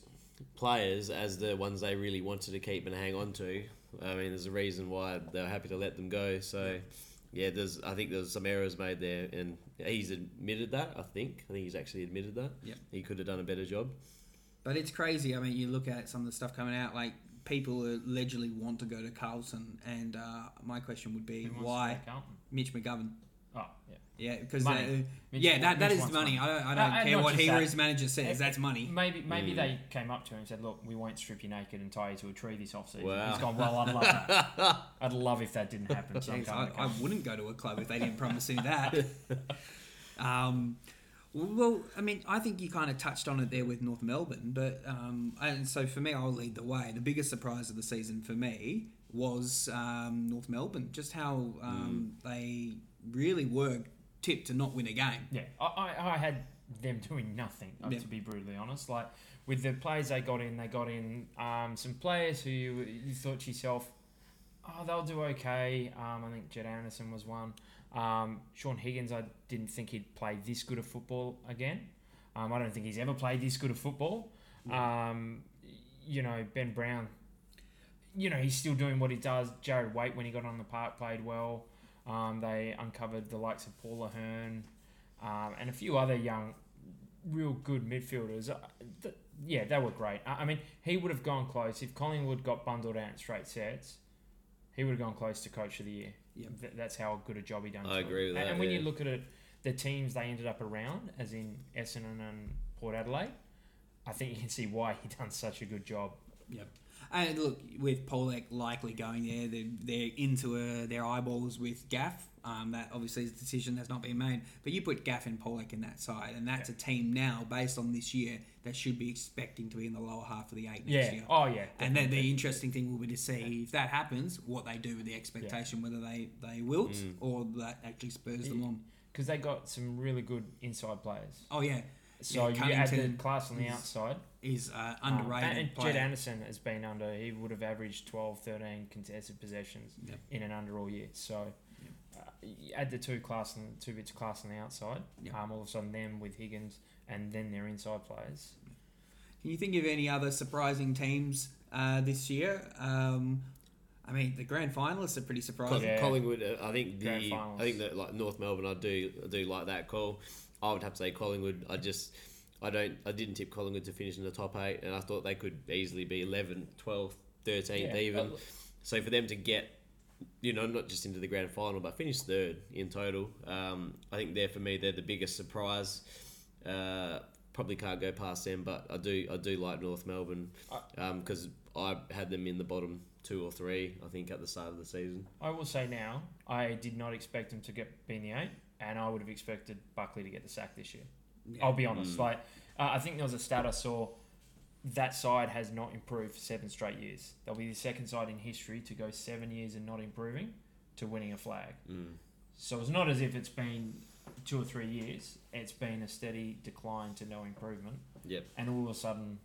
players as the ones they really wanted to keep and hang on to. I mean, there's a reason why they were happy to let them go. So, yeah, there's I think there's some errors made there, and he's admitted that. I think I think he's actually admitted that. Yeah, he could have done a better job. But it's crazy. I mean, you look at some of the stuff coming out, like people allegedly want to go to Carlton, and uh, my question would be Who wants to why? Mitch McGovern? Oh, yeah. Yeah, because uh, Mitch- yeah, that, that Mitch is money. money. I don't, I Uh, don't and care what he or that. his manager says. Uh, That's money. Maybe maybe Mm. they came up to him and said, "Look, we won't strip you naked and tie you to a tree this off season." Wow. He's gone. Well, I'd love that. I'd love if that didn't happen. Jeez, I, I wouldn't go to a club if they didn't promise me that. um, well, I mean, I think you kind of touched on it there with North Melbourne, but um, and so for me, I'll lead the way. The biggest surprise of the season for me was um, North Melbourne, just how um, they really were tipped to not win a game. Yeah, I, I, I had them doing nothing, Yeah. to be brutally honest. Like, with the players they got in, they got in um, some players who you, you thought to yourself, oh, they'll do okay. Um, I think Jed Anderson was one. Um, Shaun Higgins, I didn't think he'd play this good of football again. Um, I don't think he's ever played this good of football. Um, you know, Ben Brown, you know, he's still doing what he does. Jarrad Waite, when he got on the park, played well. Um, they uncovered the likes of Paul Ahern um, and a few other young, real good midfielders. Uh, th- yeah, they were great. I, I mean, he would have gone close if Collingwood got bundled out in straight sets. He would have gone close to coach of the year. Yep. Th- that's how good a job he done. I agree it. with And- that, And when yeah. you look at it, the teams they ended up around, as in Essendon and Port Adelaide, I think you can see why he done such a good job. Yep. And look, with Polec likely going there, they're, they're into uh their eyeballs with Gaff. Um, that obviously is a decision that's not been made. But you put Gaff and Polec in that side, and that's a team now, based on this year, that should be expecting to be in the lower half of the eight next Yeah. year. Oh yeah. And then the interesting thing will be to see if that happens, what they do with the expectation, whether they, they wilt Mm. or that actually spurs them on. because they got some really good inside players. Oh, yeah, So Yeah, you add the class on the outside. Is uh, um, underrated. and. Jed Anderson has been under. He would have averaged 12, 13 contested possessions Yep. in and under all year. So uh, you add the two class and two bits of class on the outside. Yep. Um, all of a sudden them with Higgins and then their inside players. Can you think of any other surprising teams uh, this year? Um, I mean, the grand finalists are pretty surprising. Yeah. Collingwood, uh, I think the finals. I think that like North Melbourne, I do I do like that call. I would have to say Collingwood. I just I don't I didn't tip Collingwood to finish in the top eight, and I thought they could easily be 11th, 12th, 13th Yeah. even. Uh, So for them to get, you know, not just into the grand final, but finish third in total, um, I think they're for me they're the biggest surprise. Uh, probably can't go past them, but I do I do like North Melbourne because I had them in the bottom two or three. I think at the start of the season. I will say now, I did not expect them to get be in the eight, and I would have expected Buckley to get the sack this year. Yeah. I'll be honest. Mm. Like, uh, I think there was a stat I saw. That side has not improved for seven straight years. They'll be the second side in history to go seven years and not improving to winning a flag. Mm. So it's not as if it's been two or three years. It's been a steady decline to no improvement, Yep. and all of a sudden,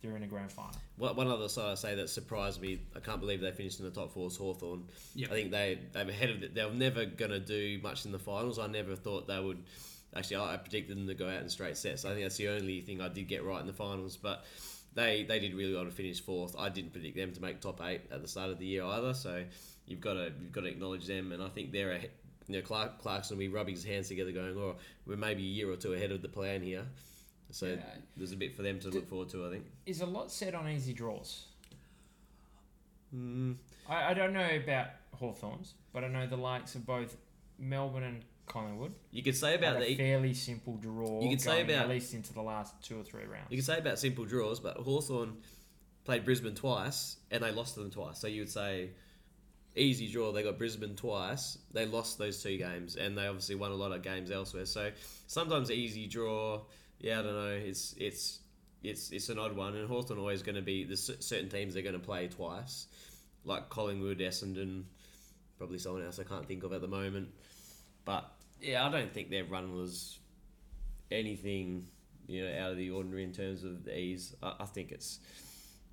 they're in a grand final. One one other side I say that surprised me, I can't believe they finished in the top four is Hawthorn. Yep. I think they they're ahead of it. They were never going to do much in the finals. I never thought they would. Actually, I I predicted them to go out in straight sets. I think that's the only thing I did get right in the finals. But they they did really well to finish fourth. I didn't predict them to make top eight at the start of the year either. So you've got to you've got to acknowledge them, and I think they're ahe- you know, Clark, Clarkson will be rubbing his hands together, going, "Oh, we're maybe a year or two ahead of the plan here." So Yeah. there's a bit for them to look forward to, I think. Is a lot said on easy draws. Mm, I, I don't know about Hawthorns, but I know the likes of both Melbourne and Collingwood you could say about the fairly simple draw. You could say about- at least into the last two or three rounds. You could say about simple draws, but Hawthorn played Brisbane twice and they lost to them twice. So you would say easy draw. They got Brisbane twice. They lost those two games, and they obviously won a lot of games elsewhere. So sometimes easy draw. Yeah, I don't know. It's it's it's it's an odd one, and Hawthorn always going to be there's cer- certain teams they're going to play twice, like Collingwood, Essendon, probably someone else I can't think of at the moment. But yeah, I don't think their run was anything you know out of the ordinary in terms of the ease. I, I think it's,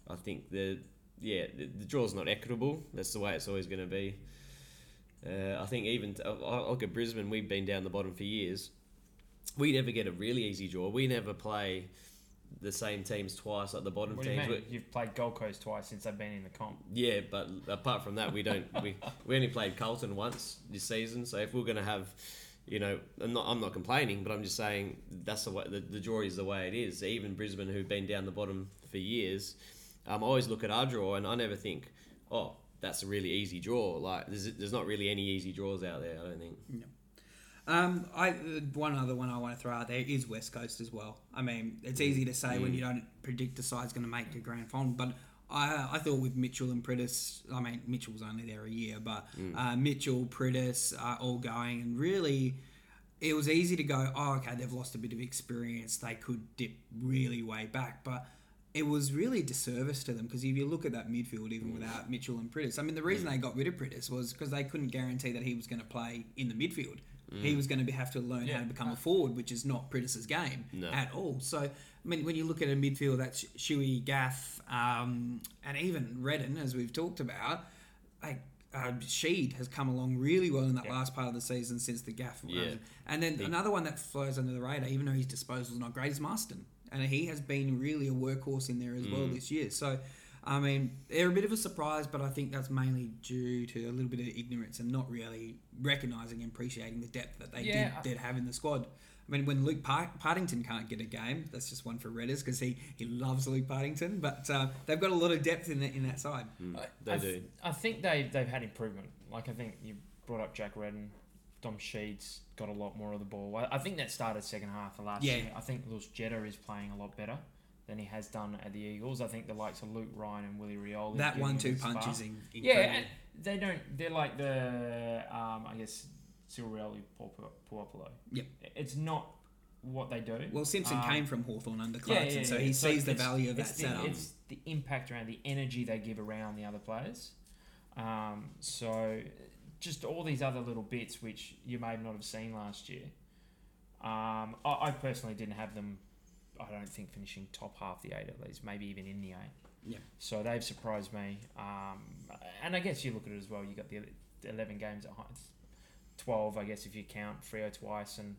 I think the yeah the, the draw's not equitable. That's the way it's always going to be. Uh, I think even t- look at Brisbane. We've been down the bottom for years. We never get a really easy draw. We never play the same teams twice, like the bottom What do you teams. mean? You've played Gold Coast twice since they've been in the comp. yeah, but apart from that, we don't. we we only played Carlton once this season. So if we're going to have, you know, I'm not I'm not complaining, but I'm just saying that's the way the, the draw is the way it is. Even Brisbane, who've been down the bottom for years, um, I always look at our draw and I never think, oh, that's a really easy draw. Like there's there's not really any easy draws out there. I don't think. Um, I one other one I want to throw out there is West Coast as well. I mean, it's easy to say when you don't predict the side's going to make the grand final, but I I thought with Mitchell and Priddis, I mean Mitchell was only there a year, but uh, Mitchell, Priddis are all going, and really. It was easy to go, oh, okay, they've lost a bit of experience. They could dip really way back. But it was really a disservice to them because if you look at that midfield, even without Mitchell and Priddis, I mean, the reason they got rid of Priddis was because they couldn't guarantee that he was going to play in the midfield. He was going to be, have to learn Yeah. how to become a forward, which is not Priddis's game No. at all. So, I mean, when you look at a midfield that's Shuey, Gaff, um, and even Redden, as we've talked about, like uh, Sheed has come along really well in that Yeah. last part of the season since the Gaff. Yeah. run. And then He- another one that flies under the radar, even though his disposal is not great, is Masten. And he has been really a workhorse in there as well Mm. this year. So, I mean, they're a bit of a surprise, but I think that's mainly due to a little bit of ignorance and not really recognising and appreciating the depth that they Yeah, did, did have in the squad. I mean, when Luke Par- Partington can't get a game, that's just one for Redders because he, he loves Luke Partington. But uh, they've got a lot of depth in, the, in that side. Mm, I, they I do. th- I think they they've had improvement. Like I think you brought up Jack Redden, Dom Sheeds got a lot more of the ball. I, I think that started second half of last Yeah. year. I think Lewis Jetta is playing a lot better than he has done at the Eagles. I think the likes of Luke Ryan and Willie Rioli. that one-two punch is in, Yeah, incredible. and they don't. They're like the um, I guess Silverelli Puopolo. Yep. It's not what they do. Well, Simpson Um, came from Hawthorn under yeah, Clarkson, yeah, so he So sees the value of that the, setup. It's the impact around the energy they give around the other players. Um, so just all these other little bits which you may not have seen last year. Um, I, I personally didn't have them. I don't think finishing top half the eight at least, maybe even in the eight. Yeah. So they've surprised me. Um, and I guess you look at it as well. You got the eleven games at home, twelve, I guess if you count Freo twice and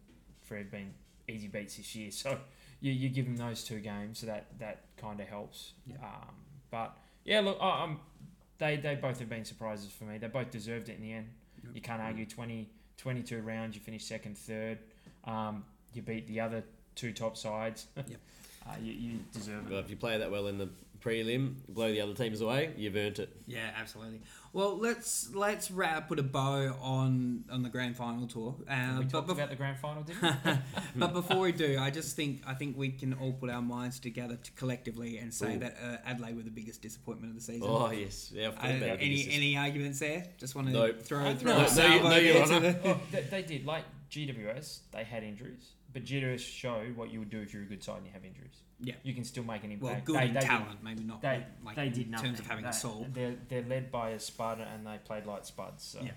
Freo have been easy beats this year. So you, you give them those two games, so that that kind of helps. Yeah. Um, but yeah, look, I, um, they they both have been surprises for me. They both deserved it in the end. Yep. You can't argue 20, 22 rounds. You finish second, third. Um, you beat the other two top sides. Yep. uh, you, you deserve Well, it. if you play that well in the prelim, blow the other teams away, you've earned it. Yeah, absolutely. Well, let's let's wrap, put a bow on on the grand final tour. Uh, we but, talked bef- about the grand final, didn't we? but before we do, I just think I think we can all put our minds together to collectively and say Ooh. that uh, Adelaide were the biggest disappointment of the season. Oh yes, yeah. Uh, thought about it. any any arguments there? Just want to Nope. throw Uh, throw no, a no, salvo no, Your Honour. the- oh, they, they did. Like GWS, they had injuries. But GWS showed what you would do if you're a good side and you have injuries. Yeah. You can still make an impact. well, impact. good they, in they did- talent, maybe not. They, like they did in nothing. terms of having They- a soul. They're, they're led by a Spud and they played like Spuds. So. Yeah.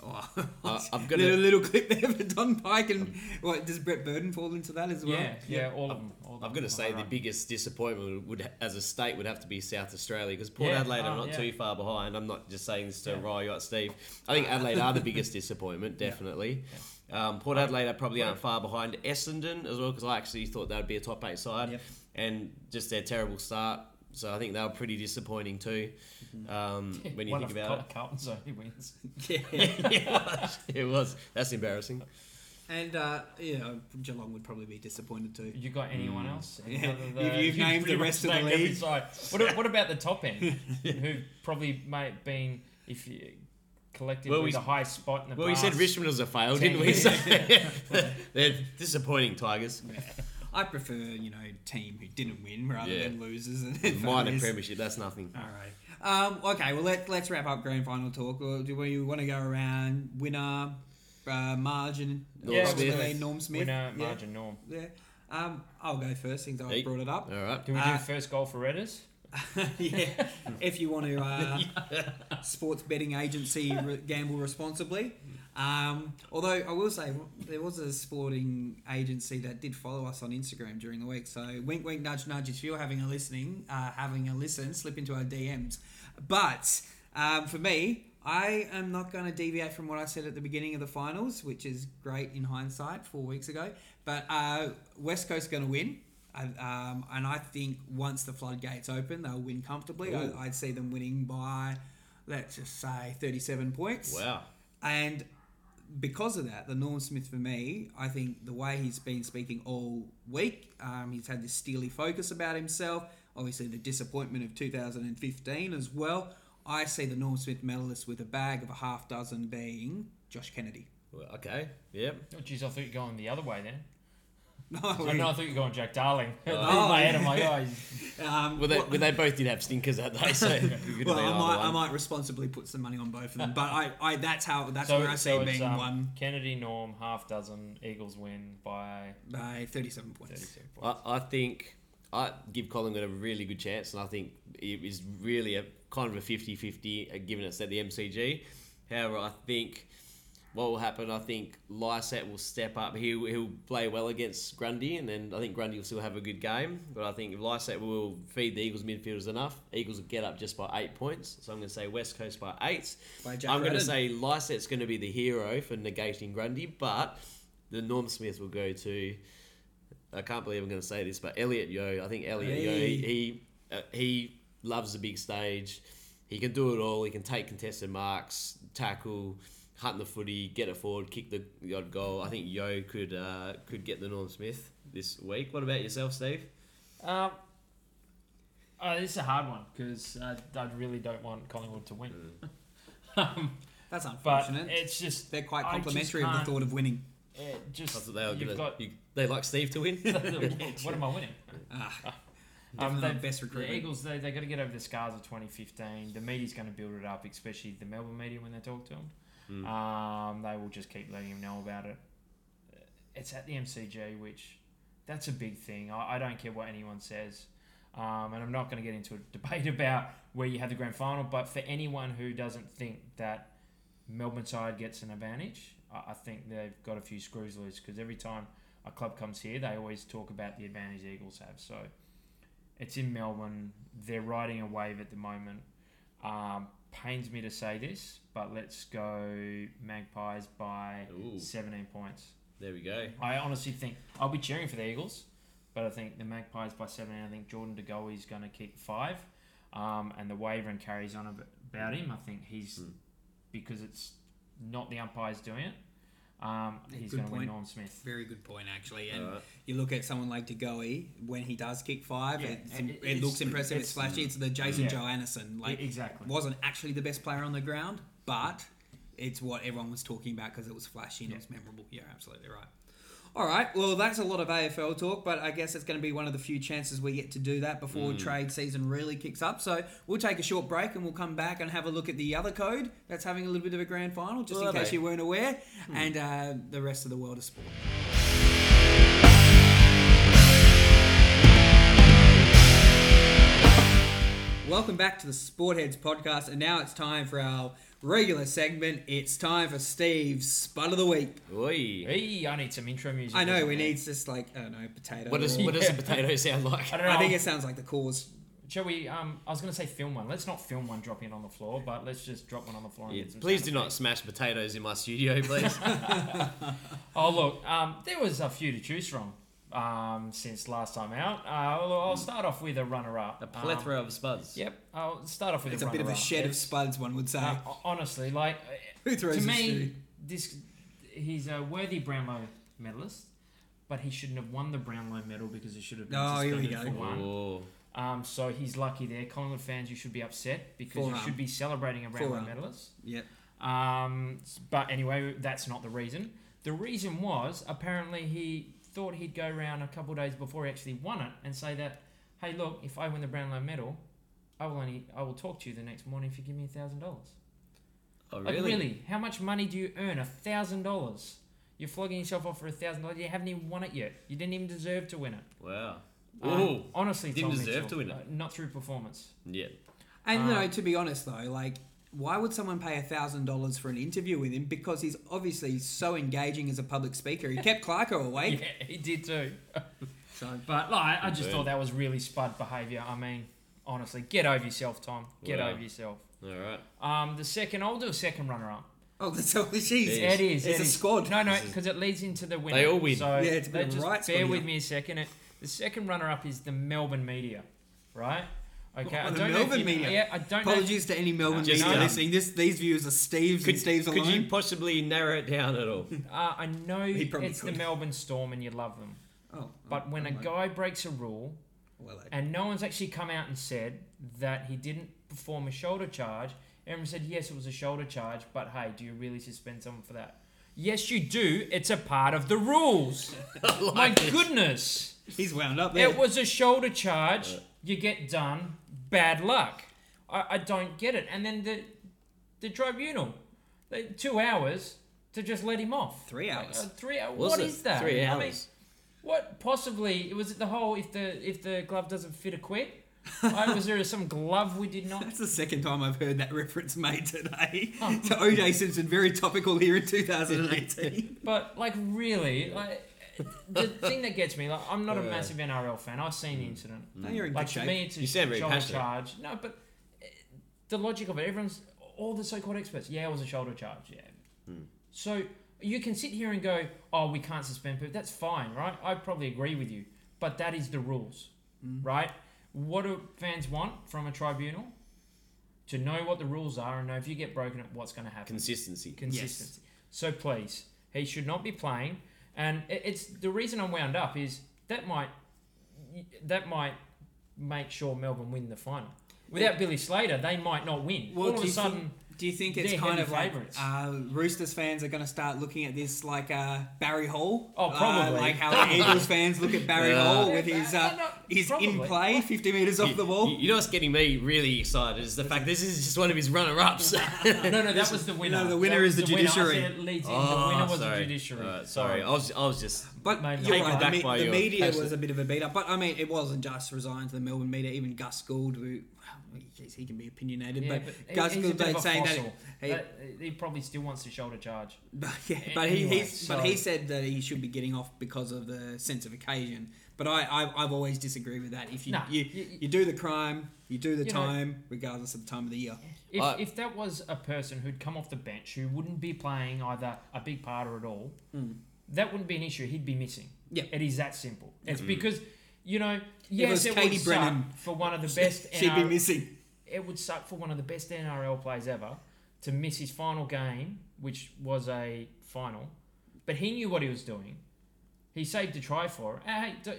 Oh, Uh, I'm little, gonna. little clip there for Don Pyke and what does Brett Burton fall into that as well? Yeah, yeah, all of them. All of I'm them going to say the Alright. biggest disappointment would, as a state, would have to be South Australia because Port Yeah, Adelaide are oh, not yeah. too far behind. I'm not just saying this to Yeah. rile you up, Steve. I think Adelaide are the biggest disappointment, definitely. Um, Port Adelaide are probably aren't far behind Essendon as well because I actually thought that would be a top eight side, Yep. and just their terrible start so I think they were pretty disappointing too. Um, when you One think of about Col- it. Carlton's only wins. Yeah. it, was, it was. That's embarrassing. and uh, you know, Geelong would probably be disappointed too. You got anyone Mm. else? Yeah. Any You've- you've named the rest of the league. What, what about the top end? who probably may have been, if you collectively, Well, we- the highest spot in the Well, we said past Richmond was a fail, didn't we? years. So, they're disappointing Tigers. I prefer, you know, team who didn't win rather Yeah. than losers. And Minor failures. premiership, that's nothing. All right. Um, okay, well, let, let's wrap up grand final talk. Or do we want to go around winner, uh, margin? Norm Yeah, probably Smith. Norm Smith. winner yeah. margin norm. Yeah. Um, I'll go first since I brought it up. All right. Do we Uh, do first goal for Redders? yeah. If you want to uh, sports betting agency re- gamble responsibly. Um, although I will say there was a sporting agency that did follow us on Instagram during the week. So wink, wink, nudge, nudge. If you're having a listening, uh, having a listen, slip into our DMs. But um, for me, I am not going to deviate from what I said at the beginning of the finals, which is great in hindsight, four weeks ago. But uh, West Coast going to win. And, um, and I think once the floodgates open, they'll win comfortably. I, Ooh. I'd see them winning by, let's just say, 37 points. Wow. And because of that, the Norm Smith for me, I think the way he's been speaking all week, um, he's had this steely focus about himself. Obviously, the disappointment of 2015 as well. I see the Norm Smith medalist with a bag of a half dozen being Josh Kennedy. Well, okay. Yep. Oh, geez, I thought you were going the other way then. No, Oh, no, I thought you were going Jack Darling. Oh. in my head, I'm like, oh, he's- um, Well, they, well- well, they both did have stinkers that day, so it could have well, I might, I might responsibly put some money on both of them, but I, I that's how that's so, where I see so it being um, one Kennedy, Norm, half dozen. Eagles win by by 37 points. 32 points. I, I think I give Collingwood a really good chance, and I think it is really a kind of a 50-50, uh, given it's at the MCG. However, I think what will happen, I think Lycett will step up. He'll, he'll play well against Grundy, and then I think Grundy will still have a good game. But I think if Lycett will feed the Eagles midfielders enough, Eagles will get up just by eight points. So I'm going to say West Coast by eight. By I'm going to say Lycett's going to be the hero for negating Grundy, but the Norm Smith will go to. I can't believe I'm going to say this, but Elliott Yeo. I think Elliott Yeo. Hey. He uh, he loves the big stage. He can do it all. He can take contested marks, tackle, hunt the footy, get it forward, kick the, the odd goal. I think Yeo could uh, could get the Norm Smith this week. What about yourself, Steve? Um, uh, this is a hard one because uh, I really don't want Collingwood to win. um, That's but unfortunate. it's just They're quite complimentary of the thought of winning. it just That's what they were you've gonna, got. you, they like Steve to win. what am I winning? Ah, Um, definitely they- not best The. Eagles, they, they got to get over the scars of 2015. The media's going to build it up, especially the Melbourne media when they talk to them. Mm. Um, they will just keep letting him know about it. It's at the MCG, which that's a big thing. I, I don't care what anyone says. Um, and I'm not going to get into a debate about where you have the grand final, but for anyone who doesn't think that Melbourne side gets an advantage, I, I think they've got a few screws loose because every time a club comes here, they always talk about the advantage the Eagles have. So it's in Melbourne. They're riding a wave at the moment. Um, pains me to say this, but let's go Magpies by Ooh, 17 points. there we go. I honestly think I'll be cheering for the Eagles, but I think the Magpies by 17. I think Jordan De Goey is going to kick five, um, and the wavering carries on about him. I think he's Hmm. because it's not the umpires doing it. Um, he's going to win. Norm Smith. Very good point, actually. And Alright. you look at someone like De Goey, when he does kick five, Yeah, it's, and it, it's- looks impressive, it's, it's- flashy. It's the Jason Yeah. Johannesson. Like, exactly. wasn't actually the best player on the ground, but it's what everyone was talking about because it was flashy and it was memorable. Yeah, absolutely right. All right, well, that's a lot of AFL talk, but I guess it's going to be one of the few chances we get to do that before Mm. trade season really kicks up. So we'll take a short break and we'll come back and have a look at the other code that's having a little bit of a grand final, just Well, in case they- you weren't aware, and uh, the rest of the world of sport. Welcome back to the Sportheads podcast, and now it's time for our regular segment. It's time for Steve's Spud of the Week. Oi. Hey, I need some intro music. I know we there? need just like I don't know potato. What does or- what does a potato sound like? I don't know. I think it sounds like the cause. Shall we? Um, I was going to say film one. Let's not film one dropping it on the floor, but let's just drop one on the floor. And Yeah, get some please sound do not effects. smash potatoes in my studio, please. Oh look, um, there was a few to choose from. Um, since last time out. Uh, well, I'll start off with a runner-up. A plethora of spuds. Um, yep, I'll start off with a letter. It's a a bit of a runner-up. shed of spuds, one would say. uh, honestly, like Who throws to me, shoe? this he's a worthy Brownlow medalist, but he shouldn't have won the Brownlow medal because he should have been Oh, here we suspended go. for one. Oh, Um, so he's lucky there. Collingwood fans, you should be upset because you Forearm. should be celebrating a Brownlow medalist. Yep. Um, but anyway, that's not the reason. The reason was apparently he thought he'd go around a couple of days before he actually won it and say that, hey, look, if I win the Brownlow medal, I will only I will talk to you the next morning if you give me a thousand dollars. oh Like really? really, how much money do you earn? A thousand dollars. You're flogging yourself off for a thousand dollars. You haven't even won it yet. You didn't even deserve to win it. Wow. Um, Oh, honestly, didn't Tom deserve Mitchell, to win it. uh, not through performance. yeah. And Uh, no, to be honest though, like, why would someone pay a thousand dollars for an interview with him? Because he's obviously so engaging as a public speaker. He kept Clarko awake. Yeah, he did too. So But like, I just Burn. thought that was really spud behaviour. I mean, honestly, get over yourself, Tom. Get Wow. over yourself. All right. Um, the second, I'll do a second runner-up. oh, that's all. Jeez, Yeah. It is. It's it a is. squad. No, no, because it leads into the winner. They all win. So Yeah, it's a bit they of a just right bear with here. me a second. It, the second runner-up is the Melbourne media, right? Okay, Oh, I don't know if Melbourne you- media. Yeah, I don't know. Apologies to any Melbourne Just, media um, listening. This these views are Steve's Could, and Steve's could alone. you possibly narrow it down at all? Uh, I know it's could. the Melbourne Storm and you love them, oh, but when a I'm like, guy breaks a rule well, and no one's actually come out and said that he didn't perform a shoulder charge, everyone said yes, it was a shoulder charge, but hey, do you really suspend someone for that? Yes, you do. It's a part of the rules. My goodness. he's wound up there. It was a shoulder charge. You get done. Bad luck. I, I don't get it. And then the the tribunal, they, two hours to just let him off. Three Like, hours. uh, three hours. What is that? Three I hours. mean, what possibly was it the whole if the if the glove doesn't fit a quit? I, was there some glove we did not? That's the second time I've heard that reference made today. Oh. to OJ Simpson, very topical here in 2018. But like really, like the thing that gets me, like I'm not a massive NRL fan. I've seen the incident. no, you're in Like good to shape. me, it's a You sound very shoulder passionate. charge. No, but uh, the logic of it, everyone's all the so-called experts. Yeah, it was a shoulder charge. Yeah. Hmm. So you can sit here and go, "Oh, we can't suspend people." That's fine, right? I probably agree with you, but that is the rules, Mm. right? What do fans want from a tribunal? To know what the rules are and know if you get broken, what's going to happen Consistency. consistency. So please, he should not be playing. And it's the reason I'm wound up is that might that might make sure Melbourne win the final. Without Billy Slater, they might not win. Well, All of a you think- sudden, Do you think it's They're kind heavy of like uh, Roosters fans are going to start looking at this like uh, Barry Hall? Oh, Uh, probably. like how Eagles fans look at Barry Uh, Hall with his No, uh, no, he's in play, 50 metres off the wall. You, you know what's getting me really excited is the fact this is just one of his runner-ups. no, no, that was the winner. No, the winner That is was the winner. I judiciary. said it leads in. oh, the winner was sorry. the judiciary. Alright, sorry, I was, I was just. But Mate, you're taken right. The, me- by the your media passion. was a bit of a beat up, but I mean, it wasn't just resigned to the Melbourne media. Even Gus Gould, who, well, geez, he can be opinionated, Yeah, but, but he- Gus he's a Gould bit of a saying that. fossil. He, That- he probably still wants to shoulder charge. but, yeah, but he, Anyway, he's, but he said that he should be getting off because of the sense of occasion. But I, I I've always disagreed with that. If you Nah, you, you- you do the crime, you do the You know- time, regardless of the time of the year. If, I- if that was a person who'd come off the bench who wouldn't be playing either a big part or at all, Mm. that wouldn't be an issue. He'd be missing. Yeah. It is that simple. It's Mm. because, you know, It yes, was it, Katie would Brennan. suck for one of the best She'd be missing. it would suck for one of the best NRL players ever to miss his final game, which was a final. But he knew what he was doing. He saved a try for it. Hey, do,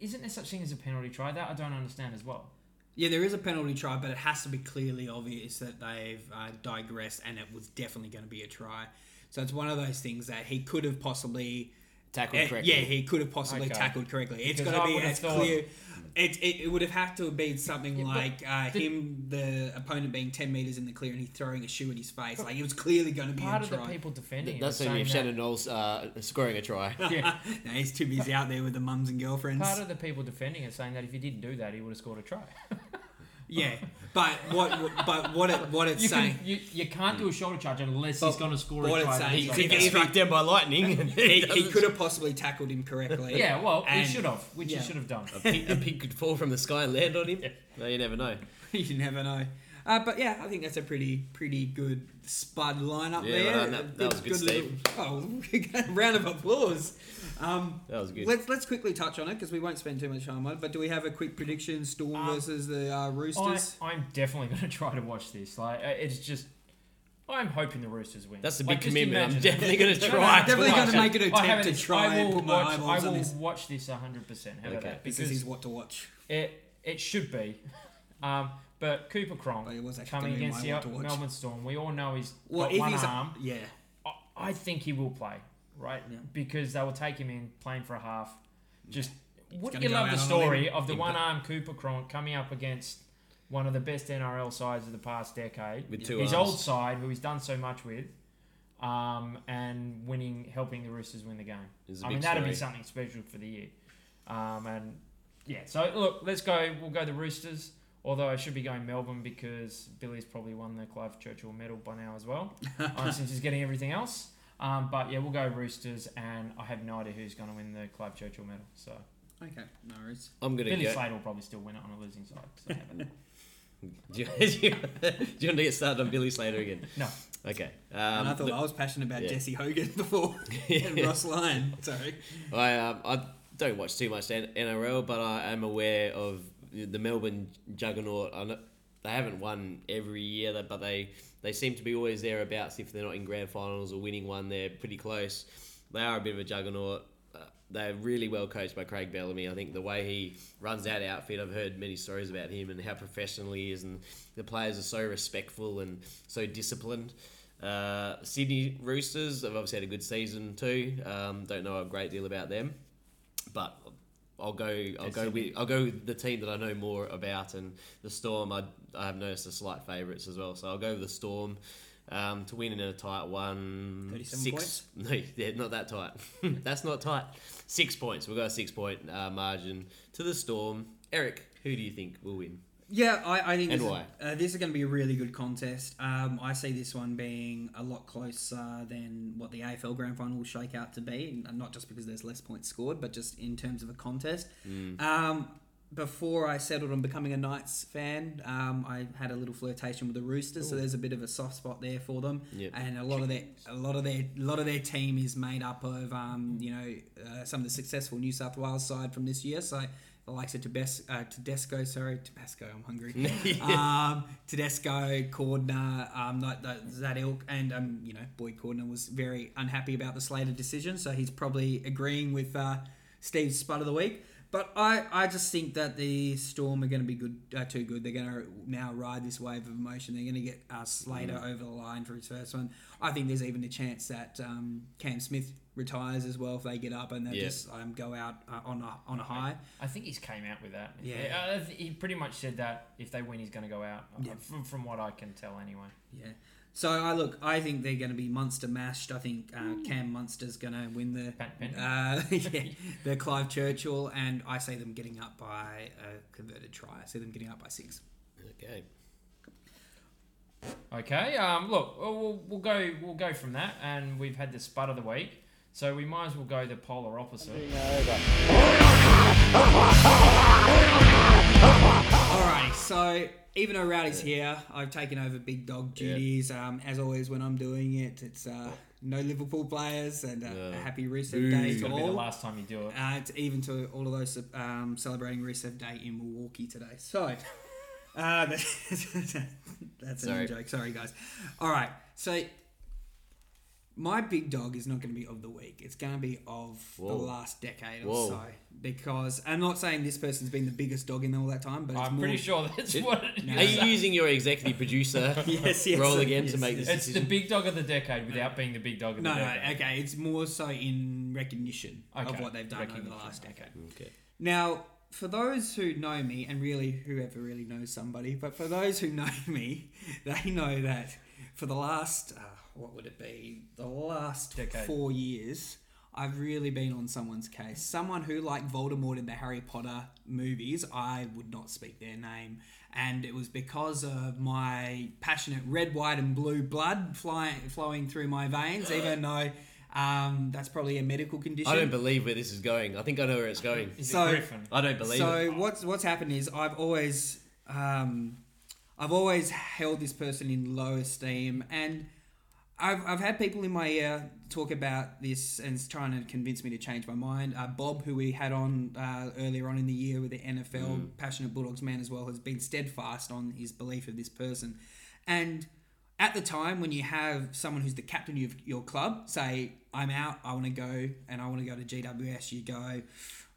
isn't there such thing as a penalty try? That I don't understand as well. Yeah, there is a penalty try, but it has to be clearly obvious that they've uh, digressed, and it was definitely going to be a try. So it's one of those things that he could have possibly Tackled Eh, correctly. Yeah, he could have possibly Okay. tackled correctly. It's Because got I to be would've as thought- clear. It, it, it would have had to have been something Yeah, like uh, the- him, the opponent being 10 metres in the clear and he throwing a shoe in his face. Like, it was clearly going to be Part a of the try. people defending it That's were only if saying Shannon Knowles uh, scoring a try. that- yeah, no, he's too busy out there with the mums and girlfriends. part of the people defending it saying that if he didn't do that, he would have scored a try. yeah, but what but what it what it's You, saying. can, you, you can't do a shoulder charge unless But he's going to score what a it's try. saying- He He's He could get struck down by lightning. And He, he doesn't- could have possibly tackled him correctly. Yeah, well, And- he should have, which yeah. he should have done. a, pig, a pig could fall from the sky and land on him. Yeah. No, you never know. you never know. Uh, but yeah, I think that's a pretty pretty good spud lineup Yeah, there. well, that- that was good, little- oh, round of applause. Um, That was good. Let's let's quickly touch on it because we won't spend too much time on it. But do we have a quick prediction? Storm Um, versus the uh, Roosters. I'm definitely going to try to watch this. Like, uh, it's just. I'm hoping the Roosters win. That's a big just commitment. I'm definitely gonna No, no, try no, to Definitely gonna make an attempt to try I and will put my watch, eyeballs I on will this. watch this 100. percent How about Okay. that? This Because is what to watch. it it should be. Um, but Cooper Cronk But was coming against the to. Melbourne Storm, we all know he's Well, got if one he's arm. yeah, I, I think he will play, right? Yeah. Because they will take him in playing for a half. Just wouldn't you love the story of the one but- arm Cooper Cronk coming up against one of the best NRL sides of the past decade, With two his arms. old side who he's done so much with, um, and winning, helping the Roosters win the game. It's a I big mean, that'd be something special for the year. Um, and yeah, so look, let's go. We'll go the Roosters. Although I should be going Melbourne because Billy's probably won the Clive Churchill medal by now as well, um, since he's getting everything else. Um, but yeah, we'll go Roosters, and I have no idea who's going to win the Clive Churchill medal. So okay, no worries. I'm gonna Billy go. Slater will probably still win it on a losing side. So have it. Do you, do, you, do you want to get started on Billy Slater again? No. Okay. and Um, I thought look, I was passionate about yeah. Jesse Hogan before and Ross Lyon. Sorry. I um, I don't watch too much NRL, but I am aware of the Melbourne Juggernaut. I know, they haven't won every year, but they they seem to be always thereabouts. If they're not in grand finals or winning one, they're pretty close. They are a bit of a juggernaut. Uh, they're really well coached by Craig Bellamy. I think the way he runs that outfit, I've heard many stories about him and how professional he is, and the players are so respectful and so disciplined. Uh, Sydney Roosters have obviously had a good season too. Um, don't know a great deal about them, but I'll go. I'll go with. I'll go with the team that I know more about, and the Storm. I, I have noticed are slight favourites as well, so I'll go with the Storm um, to win in a tight one. 37 six. No, yeah, not that tight. That's not tight. Six points. We've got a six point uh, margin to the Storm. Eric, who do you think will win? Yeah, I, I think And this, why? Is, uh, this is going to be a really good contest. Um, I see this one being a lot closer than what the AFL Grand Final will shake out to be, and not just because there's less points scored, but just in terms of a contest. Mm. Um, before I settled on becoming a Knights fan, um, I had a little flirtation with the Roosters, so there's a bit of a soft spot there for them. Yep. And a lot of their, a lot of their, a lot of their team is made up of, um, you know, uh, some of the successful New South Wales side from this year. So of Tedesco, uh, Tedesco sorry, Tabasco, I'm hungry. um, Tedesco, Cordner, um, that, that, that ilk, and um, you know, Boyd Cordner was very unhappy about the Slater decision, so he's probably agreeing with uh, Steve's spud of the week. But I, I just think that the Storm are going to be good, uh, too good. They're going to now ride this wave of emotion. They're going to get uh, Slater over the line for his first one. I think there's even a chance that um, Cam Smith retires as well if they get up and they Yeah. just um, go out uh, on a on a high. I think he's came out with that. Yeah. Uh, he pretty much said that if they win, he's going to go out. uh, Yeah. From, from what I can tell, anyway. Yeah. So I look. I think they're going to be Munster mashed. I think uh, Cam Munster's going to win the Pen- pen- uh, yeah, the Clive Churchill, and I see them getting up by a converted try. I see them getting up by six. Okay. Okay. Um. Look, we'll, we'll, we'll go. We'll go from that, and we've had the spud of the week, so we might as well go the polar opposite. Alrighty. So even though Rowdy's here, I've taken over big dog Yeah. duties. Um, as always, when I'm doing it, it's uh, no Liverpool players and uh, Yeah. a happy reset Boo. day It's to going to be the all. last time you do it. Uh, it's even to all of those um, celebrating Reset Day in Milwaukee today. So, uh, that's, that's Sorry. a joke. Sorry, guys. All right. So, my big dog is not going to be of the week. It's going to be of Whoa. the last decade Whoa. or so. Because I'm not saying this person's been the biggest dog in all that time, but it's I'm more, pretty sure that's It- what it No. Are you using your executive producer Yes, yes, role again Yes, to make yes. this It's the big dog of the decade without being the big dog of No, the decade. no, okay. It's more so in recognition of what they've done over the last decade. Okay. Now, for those who know me, and really whoever really knows somebody, but for those who know me, they know that for the last, uh, what would it be, the last Decade. four years, I've really been on someone's case. Someone who, like Voldemort in the Harry Potter movies, I would not speak their name. And it was because of my passionate red, white, and blue blood flying, flowing through my veins, even though um, that's probably a medical condition. I don't believe where this is going. I think I know where it's going. Is So- it Griffin? I don't believe so it. what's what's happened is I've always um, I've always held this person in low esteem, and I've, I've had people in my ear talk about this and trying to convince me to change my mind. Uh, Bob, who we had on uh, earlier on in the year with the NFL, passionate Bulldogs man as well, has been steadfast on his belief of this person. And at the time when you have someone who's the captain of your club say, I'm out, I want to go, and I want to go to GWS, you go,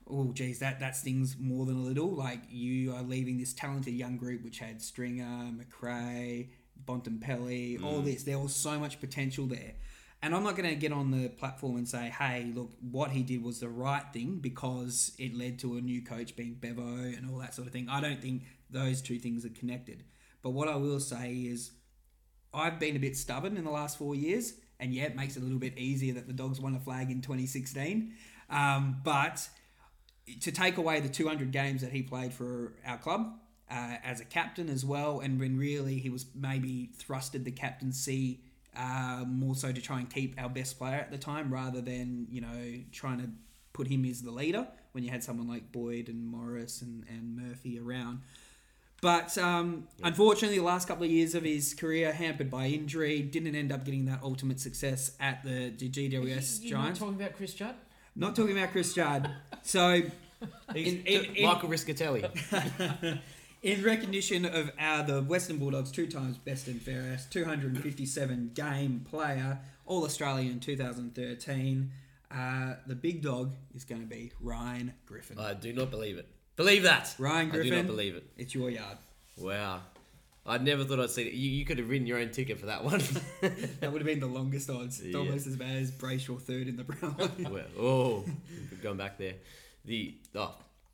oh, geez, that, that stings more than a little. Like, you are leaving this talented young group which had Stringer, McRae, Bontempelli, all this. There was so much potential there. And I'm not going to get on the platform and say, hey, look, what he did was the right thing because it led to a new coach being Bevo and all that sort of thing. I don't think those two things are connected. But what I will say is, I've been a bit stubborn in the last four years, and yeah, it makes it a little bit easier that the Dogs won a flag in 2016. Um, but to take away the 200 games that he played for our club uh, as a captain as well, and when really he was maybe thrusted the captaincy uh, more so to try and keep our best player at the time rather than you know trying to put him as the leader when you had someone like Boyd and Morris and, and Murphy around. But um, unfortunately, the last couple of years of his career hampered by injury, didn't end up getting that ultimate success at the, the GWS You're not talking about Chris Judd? Not talking about Chris Judd. So, in, in, in, Michael Rischitelli. in recognition of our the Western Bulldogs two times best and fairest, 257 game player, All Australian 2013, uh, the big dog is going to be Ryan Griffin. I do not believe it. Believe that. Ryan Griffin. I do not believe it. It's your yard. Wow. I never thought I'd see it. You, you could have written your own ticket for that one. That would have been the longest odds. Yeah. almost as bad as Brayshaw third in the Brown. well, oh, going back there. The oh,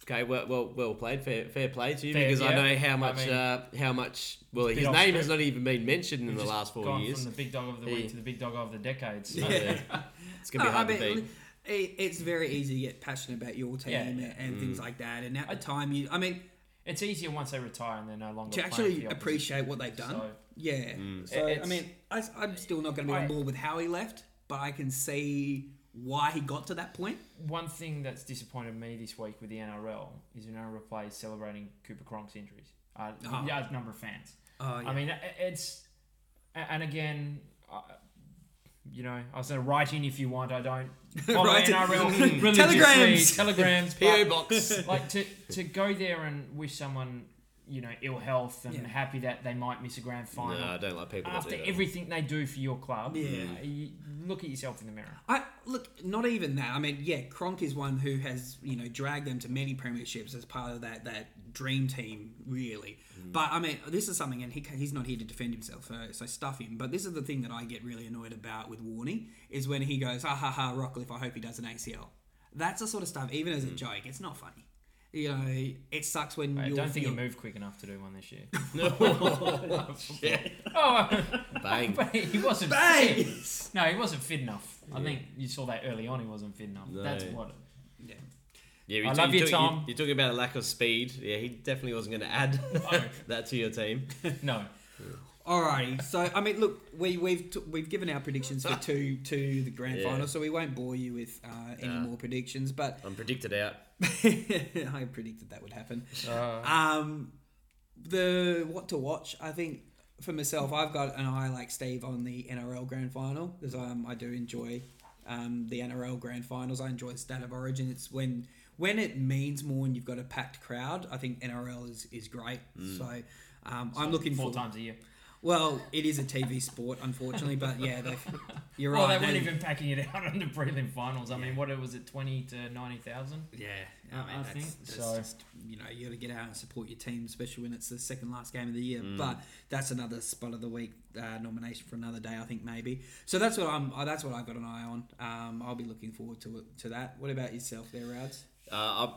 okay, well, well, well played. Fair, fair play to you Fair, because I know how I much, mean, uh, how much. Well, his off name has not even been mentioned in We've the last four gone years. from the big dog of the He- week to the big dog of the decade. So. Yeah. It's gonna be No, hard I to beat. it, it's very easy to get passionate about your team Yeah, and, and Mm. things like that. And at the time, you, I mean, It's easier once they retire and they're no longer to actually the appreciate what they've done. So, Yeah. Mm. So I mean, I, am still not going to be on board with how he left, but I can see why he got to that point. one thing that's disappointed me this week with the NRL is the NRL players celebrating Cooper Cronk's injuries. Uh, Oh. Large number of fans. Oh, I mean, it's and again, uh, you know, I said write in if you want. I don't follow Write in. NRL religiously. Telegrams. telegrams, PO box. like to to go there and wish someone you know ill health and Yeah. happy that they might miss a grand final. No, I don't like people. that After do that. everything they do for your club, Yeah. uh, you look at yourself in the mirror. I look, not even that. I mean, yeah, Cronk is one who has you know dragged them to many premierships as part of that that dream team, really. But I mean, this is something, and he he's not here to defend himself, so, so stuff him. But this is the thing that I get really annoyed about with Warney is when he goes, "Ah ha ha, Rockliff, I hope he does an ACL." That's the sort of stuff. Even as a joke, it's not funny. You know, it sucks when I you don't think he moved quick enough to do one this year. Shit. oh, Bang. but he wasn't Bang! fit. No, he wasn't fit enough. I think you saw that early on. He wasn't fit enough. No. That's what. Yeah. Yeah, I you love you you, talk- Tom. You're talking about a lack of speed. Yeah, he definitely wasn't going to add that to your team. No, Alrighty, so I mean, look, we we've t- we've given our predictions for two to the grand Yeah. final, so we won't bore you with uh, any Nah. more predictions. But I'm predicted out. I predicted that would happen. uh, Um, the what to watch, I think for myself, I've got an eye like Steve on the NRL grand final because um, I do enjoy um, the NRL grand finals. I enjoy the State of Origin. It's when when it means more and you've got a packed crowd. I think NRL is is great. So. Um, I'm looking four for. times a year. Well, it is a TV sport, unfortunately, but yeah, they, you're Well, right. they weren't and- even packing it out on the prelim finals. I mean, what was it, twenty to ninety thousand? Yeah, I- I, mean, I that's, think that's so. just, you know, you got to get out and support your team, especially when it's the second last game of the year. Mm. But that's another spot of the week uh, nomination for another day, I think maybe. So that's what I'm. Uh, that's what I've got an eye on. Um, I'll be looking forward to it, to that. What about yourself, there, Rads? Uh,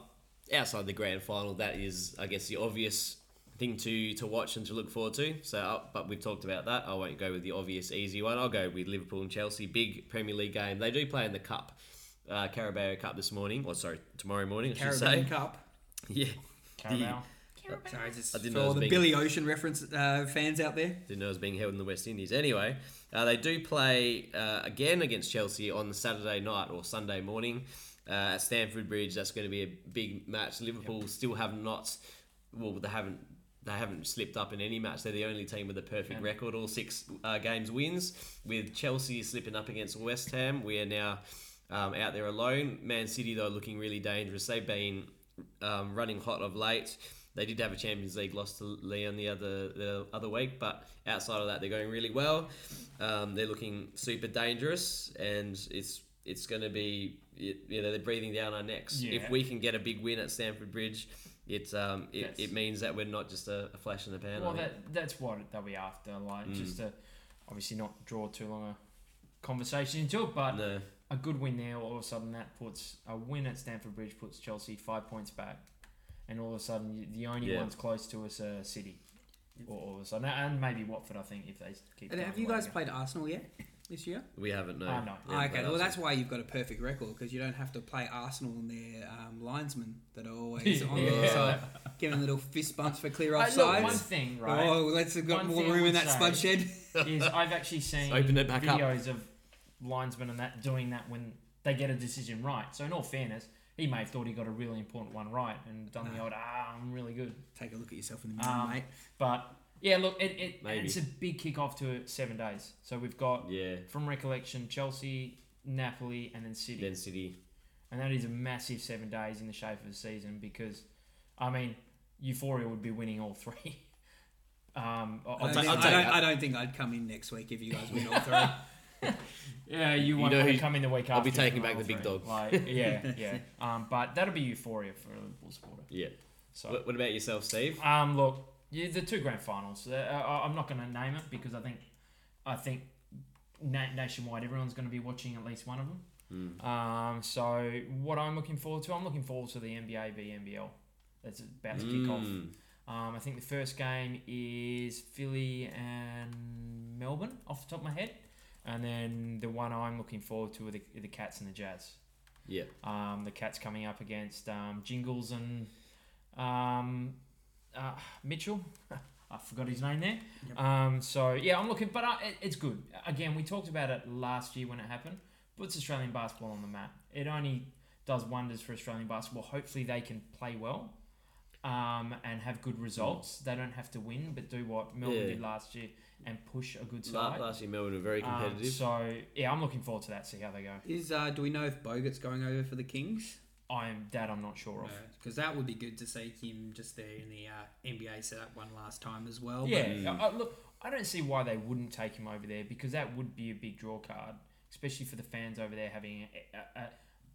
outside the grand final, that is, I guess, the obvious thing to, to watch and to look forward to. So, uh, but we've talked about that. I won't go with the obvious easy one. I'll go with Liverpool and Chelsea. Big Premier League game. They do play in the Cup, uh, Carabao Cup this morning. Or sorry, tomorrow morning. I should Carabao say. Cup. Yeah. Carabao. Sorry, just I didn't for know all the being- Billy Ocean reference uh, fans out there. Didn't know it was being held in the West Indies. Anyway, uh, they do play uh, again against Chelsea on the Saturday night or Sunday morning uh, at Stamford Bridge. That's going to be a big match. Liverpool still have not, well, they haven't they haven't slipped up in any match. They're the only team with a perfect Yeah. record, all six uh, games wins. With Chelsea slipping up against West Ham, we are now um, out there alone. Man City though looking really dangerous. They've been um, running hot of late. They did have a Champions League loss to Lyon the other the other week, but outside of that, they're going really well. Um, they're looking super dangerous, and it's it's going to be you know they're breathing down our necks. Yeah. If we can get a big win at Stamford Bridge, it's um it, Yes. it means that we're not just a, a flash in the pan. Well, that that's what they'll be after. Like Mm. just to obviously not draw too long a conversation into it, but no, a good win there. All of a sudden, that puts a win at Stamford Bridge puts Chelsea five points back, and all of a sudden, the only Yeah. ones close to us are City. All, all of a sudden, and maybe Watford. I think if they keep. And going have you guys they played Arsenal yet this year? we haven't. No. Ah, no. We Ah, haven't okay, played well that's Arsenal. why you've got a perfect record because you don't have to play Arsenal and their um, linesmen that are always on the Yeah. outside, giving little fist bumps for clear Uh, look, one offsides. thing, right, Oh, let's have got One more thing room in would that say- spud shed. is I've actually seen Open it back up. videos of linesmen and that doing that when they get a decision right. So in all fairness, he may have thought he got a really important one right and done the old ah, I'm really good. Take a look at yourself in the mirror, Um, mate. But yeah, look, it, it Maybe. it's a big kick off to seven days. So we've got Yeah. from recollection Chelsea, Napoli, and then City, Then City. and that is a massive seven days in the shape of the season because, I mean, Euphoria would be winning all three. Um, I- I I don't, take- think, I'll I, take don't, that. I don't think I'd come in next week if you guys win all three. Yeah, you, You know want to who- come in the week after. I'll be taking you back roll the big through. dog. Like, yeah, yeah. Um, but that'll be euphoria for a Liverpool supporter. Yeah. So, What, what about yourself, Steve? um, look, yeah, the two grand finals. Uh, I- I'm not going to name it because I think, I think na- nationwide everyone's going to be watching at least one of them. Mm. Um, so what I'm looking forward to, I'm looking forward to the NBA v NBL. That's about to kick off. Mm. Um, I think the first game is Philly and Melbourne, off the top of my head, and then the one I'm looking forward to are the, the Cats and the Jazz. Yeah. Um, the Cats coming up against um, Jingles and um, uh, Mitchell. I forgot his name there. Yep. Um, so yeah, I'm looking, but uh, it, it's good. Again, we talked about it last year when it happened. Puts Australian basketball on the map. It only does wonders for Australian basketball. Hopefully, they can play well um, and have good results. They don't have to win, but do what Melbourne Yeah. did last year and push a good side. Last year, Melbourne were very Um, competitive. so yeah, I'm looking forward to that. See how they go. Is uh, do we know if Bogut's going over for the Kings? I'm that I'm not sure of. Because that would be good to see him just there in the uh, NBA setup one last time as well. Yeah, Mm. I, I- look, I don't see why they wouldn't take him over there because that would be a big draw card, especially for the fans over there having a, a,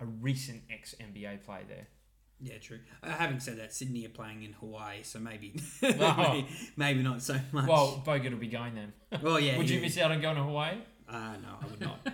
a recent ex NBA play there. Yeah, true. Uh, having said that, Sydney are playing in Hawaii, so maybe Oh. maybe, maybe not so much. Well, Bogut will be going then. well yeah. would you miss out on going to Hawaii? Uh, no, I would not.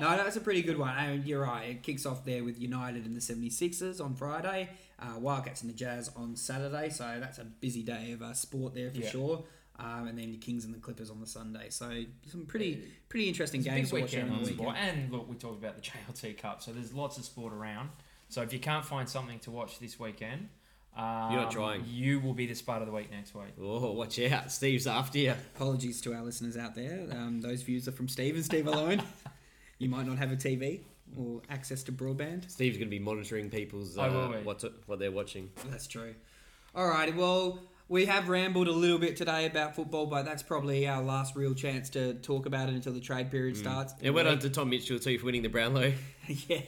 No, that's a pretty good one. And you're right. It kicks off there with United and the 76ers on Friday, uh, Wildcats and the Jazz on Saturday. So that's a busy day of uh, sport there for Yeah. sure. Um, and then the Kings and the Clippers on the Sunday. So some pretty pretty interesting It's games to big watch weekend on the sport. weekend. And look, we talked about the JLT Cup, so there's lots of sport around. So if you can't find something to watch this weekend, um, You're not trying. You will be the spot of the week next week. oh, watch out. Steve's after you. Apologies to our listeners out there. Um, those views are from Steve and Steve alone. you might not have a TV or access to broadband. Steve's going to be monitoring people's I uh, be. what what they're watching. That's true. Alrighty, well, we have rambled a little bit today about football, but that's probably our last real chance to talk about it until the trade period starts. Yeah, well done to Tom Mitchell too for winning the Brownlow. yeah.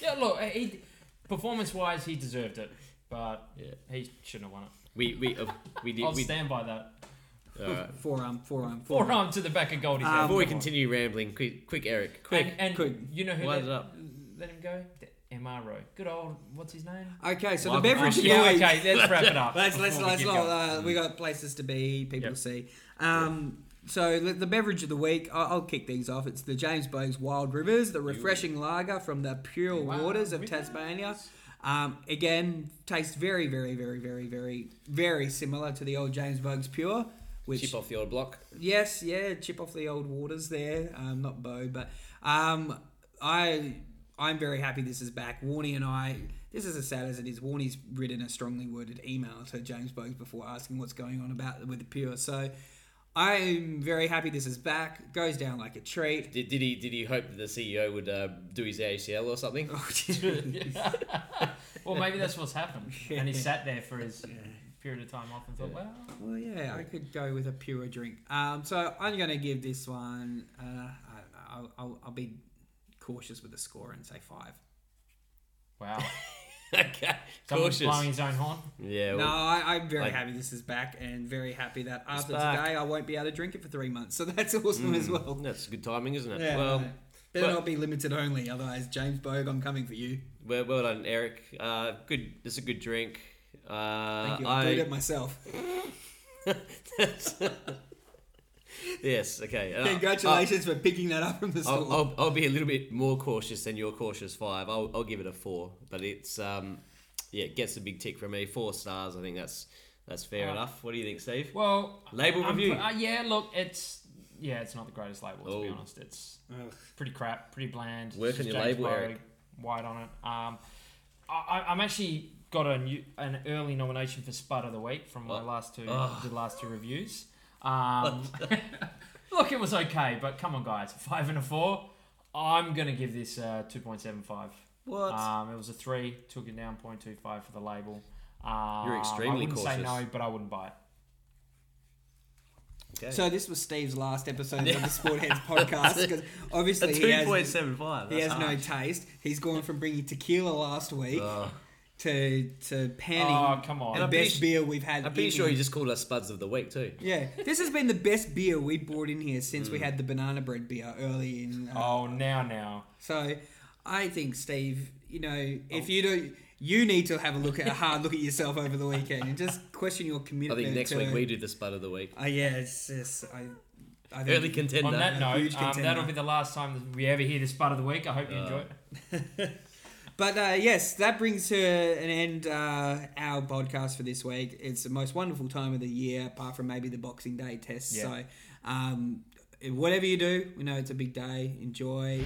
Yeah, look, he performance wise, he deserved it, but Yeah. he shouldn't have won it. We we uh, we did. I'll We, stand by that. Alright. Forearm, forearm, Forearm to the back of Goldie's Um, head. Before we continue rambling, quick, quick, Eric, quick. and, and quick. you know who let, it up. let him go? The MRO. Good old, what's his name? Okay, so Michael the beverage of the yeah, week. okay, let's wrap it up. Let's let's before we let's keep Uh, we got places to be, people Yep. to see. Um, so the, the beverage of the week, I'll, I'll kick these off. It's the James Boag's Wild Rivers, the refreshing lager from the pure Wild waters of Rivers. Tasmania. Um, again, tastes very, very, very, very, very, very similar to the old James Boag's Pure. Which Chip off the old block. Yes, yeah, chip off the old waters there. Um, not Bo, but um, I I'm very happy this is back. Warney and I. This is as sad as it is. Warney's written a strongly worded email to James Boag's before asking what's going on about with the pure. So I'm very happy this is back. Goes down like a treat. Did, did he did he hope that the CEO would uh, do his ACL or something? well, maybe that's what's happened. And he sat there for his period of time off and thought, Yeah. well, Well, yeah, I could go with a pure drink. Um, so I'm going to give this one. Uh, I, I'll, I'll, I'll be cautious with the score and say five. wow. okay. Someone's Cautious. blowing his own horn. Yeah. no, Well, I, I'm very like- happy this is back and very happy that after back. today I won't be able to drink it for three months. So that's awesome as mm, well. That's good timing, isn't it? Yeah, well, no. better but- not be limited only. Otherwise, James Boag, I'm coming for you. well, well done, Eric. Uh, good. It's a good drink. Uh, Thank you. I I, it myself. yes. Okay. Uh, Congratulations for picking that up from the store. I'll, I'll, I'll be a little bit more cautious than your cautious five. I'll, I'll give it a four, but it's um, yeah, it gets a big tick from me. Four stars. I think that's that's fair Uh, enough. What do you think, Steve? Well, Label I'm- review. Uh, yeah, look, it's yeah, it's not the greatest label to be Oh. honest. It's Ugh. pretty crap, pretty bland. It's Work on your James label, Eric. White on it. Um, I, I- I'm actually got a new, an early nomination for Spud of the Week from my Oh. last two Oh. the last two reviews. Um, look, it was okay, but come on, guys, five and a four. I'm gonna give this uh, two point seven five. What? Um, it was a three, took it down 0.25 for the label. Um, extremely I wouldn't say no, but I wouldn't buy it. okay. So this was Steve's last episode of the Sport Heads podcast because obviously a he has, point seven five. he has no taste. He's gone from bringing tequila last week Uh, to to panning Oh, come on. the I'm best pretty beer we've had. I'm pretty sure here. he just called us Spuds of the Week too. Yeah, this has been the best beer we brought in here since Mm. we had the banana bread beer early in. Uh, Oh, now, now. So, I think Steve, you know, Oh. if you do, you need to have a look at a hard look at yourself over the weekend and just question your commitment. I think next to, week we do the Spud of the Week. Uh, yeah, it's just I. I think, Early contender. On that a note, um, contender. that'll be the last time that we ever hear this part of the week. I hope you Uh, enjoy it. But uh, yes, that brings to an end uh, our podcast for this week. It's the most wonderful time of the year, apart from maybe the Boxing Day test. Yeah. So, um, whatever you do, we know it's a big day. Enjoy.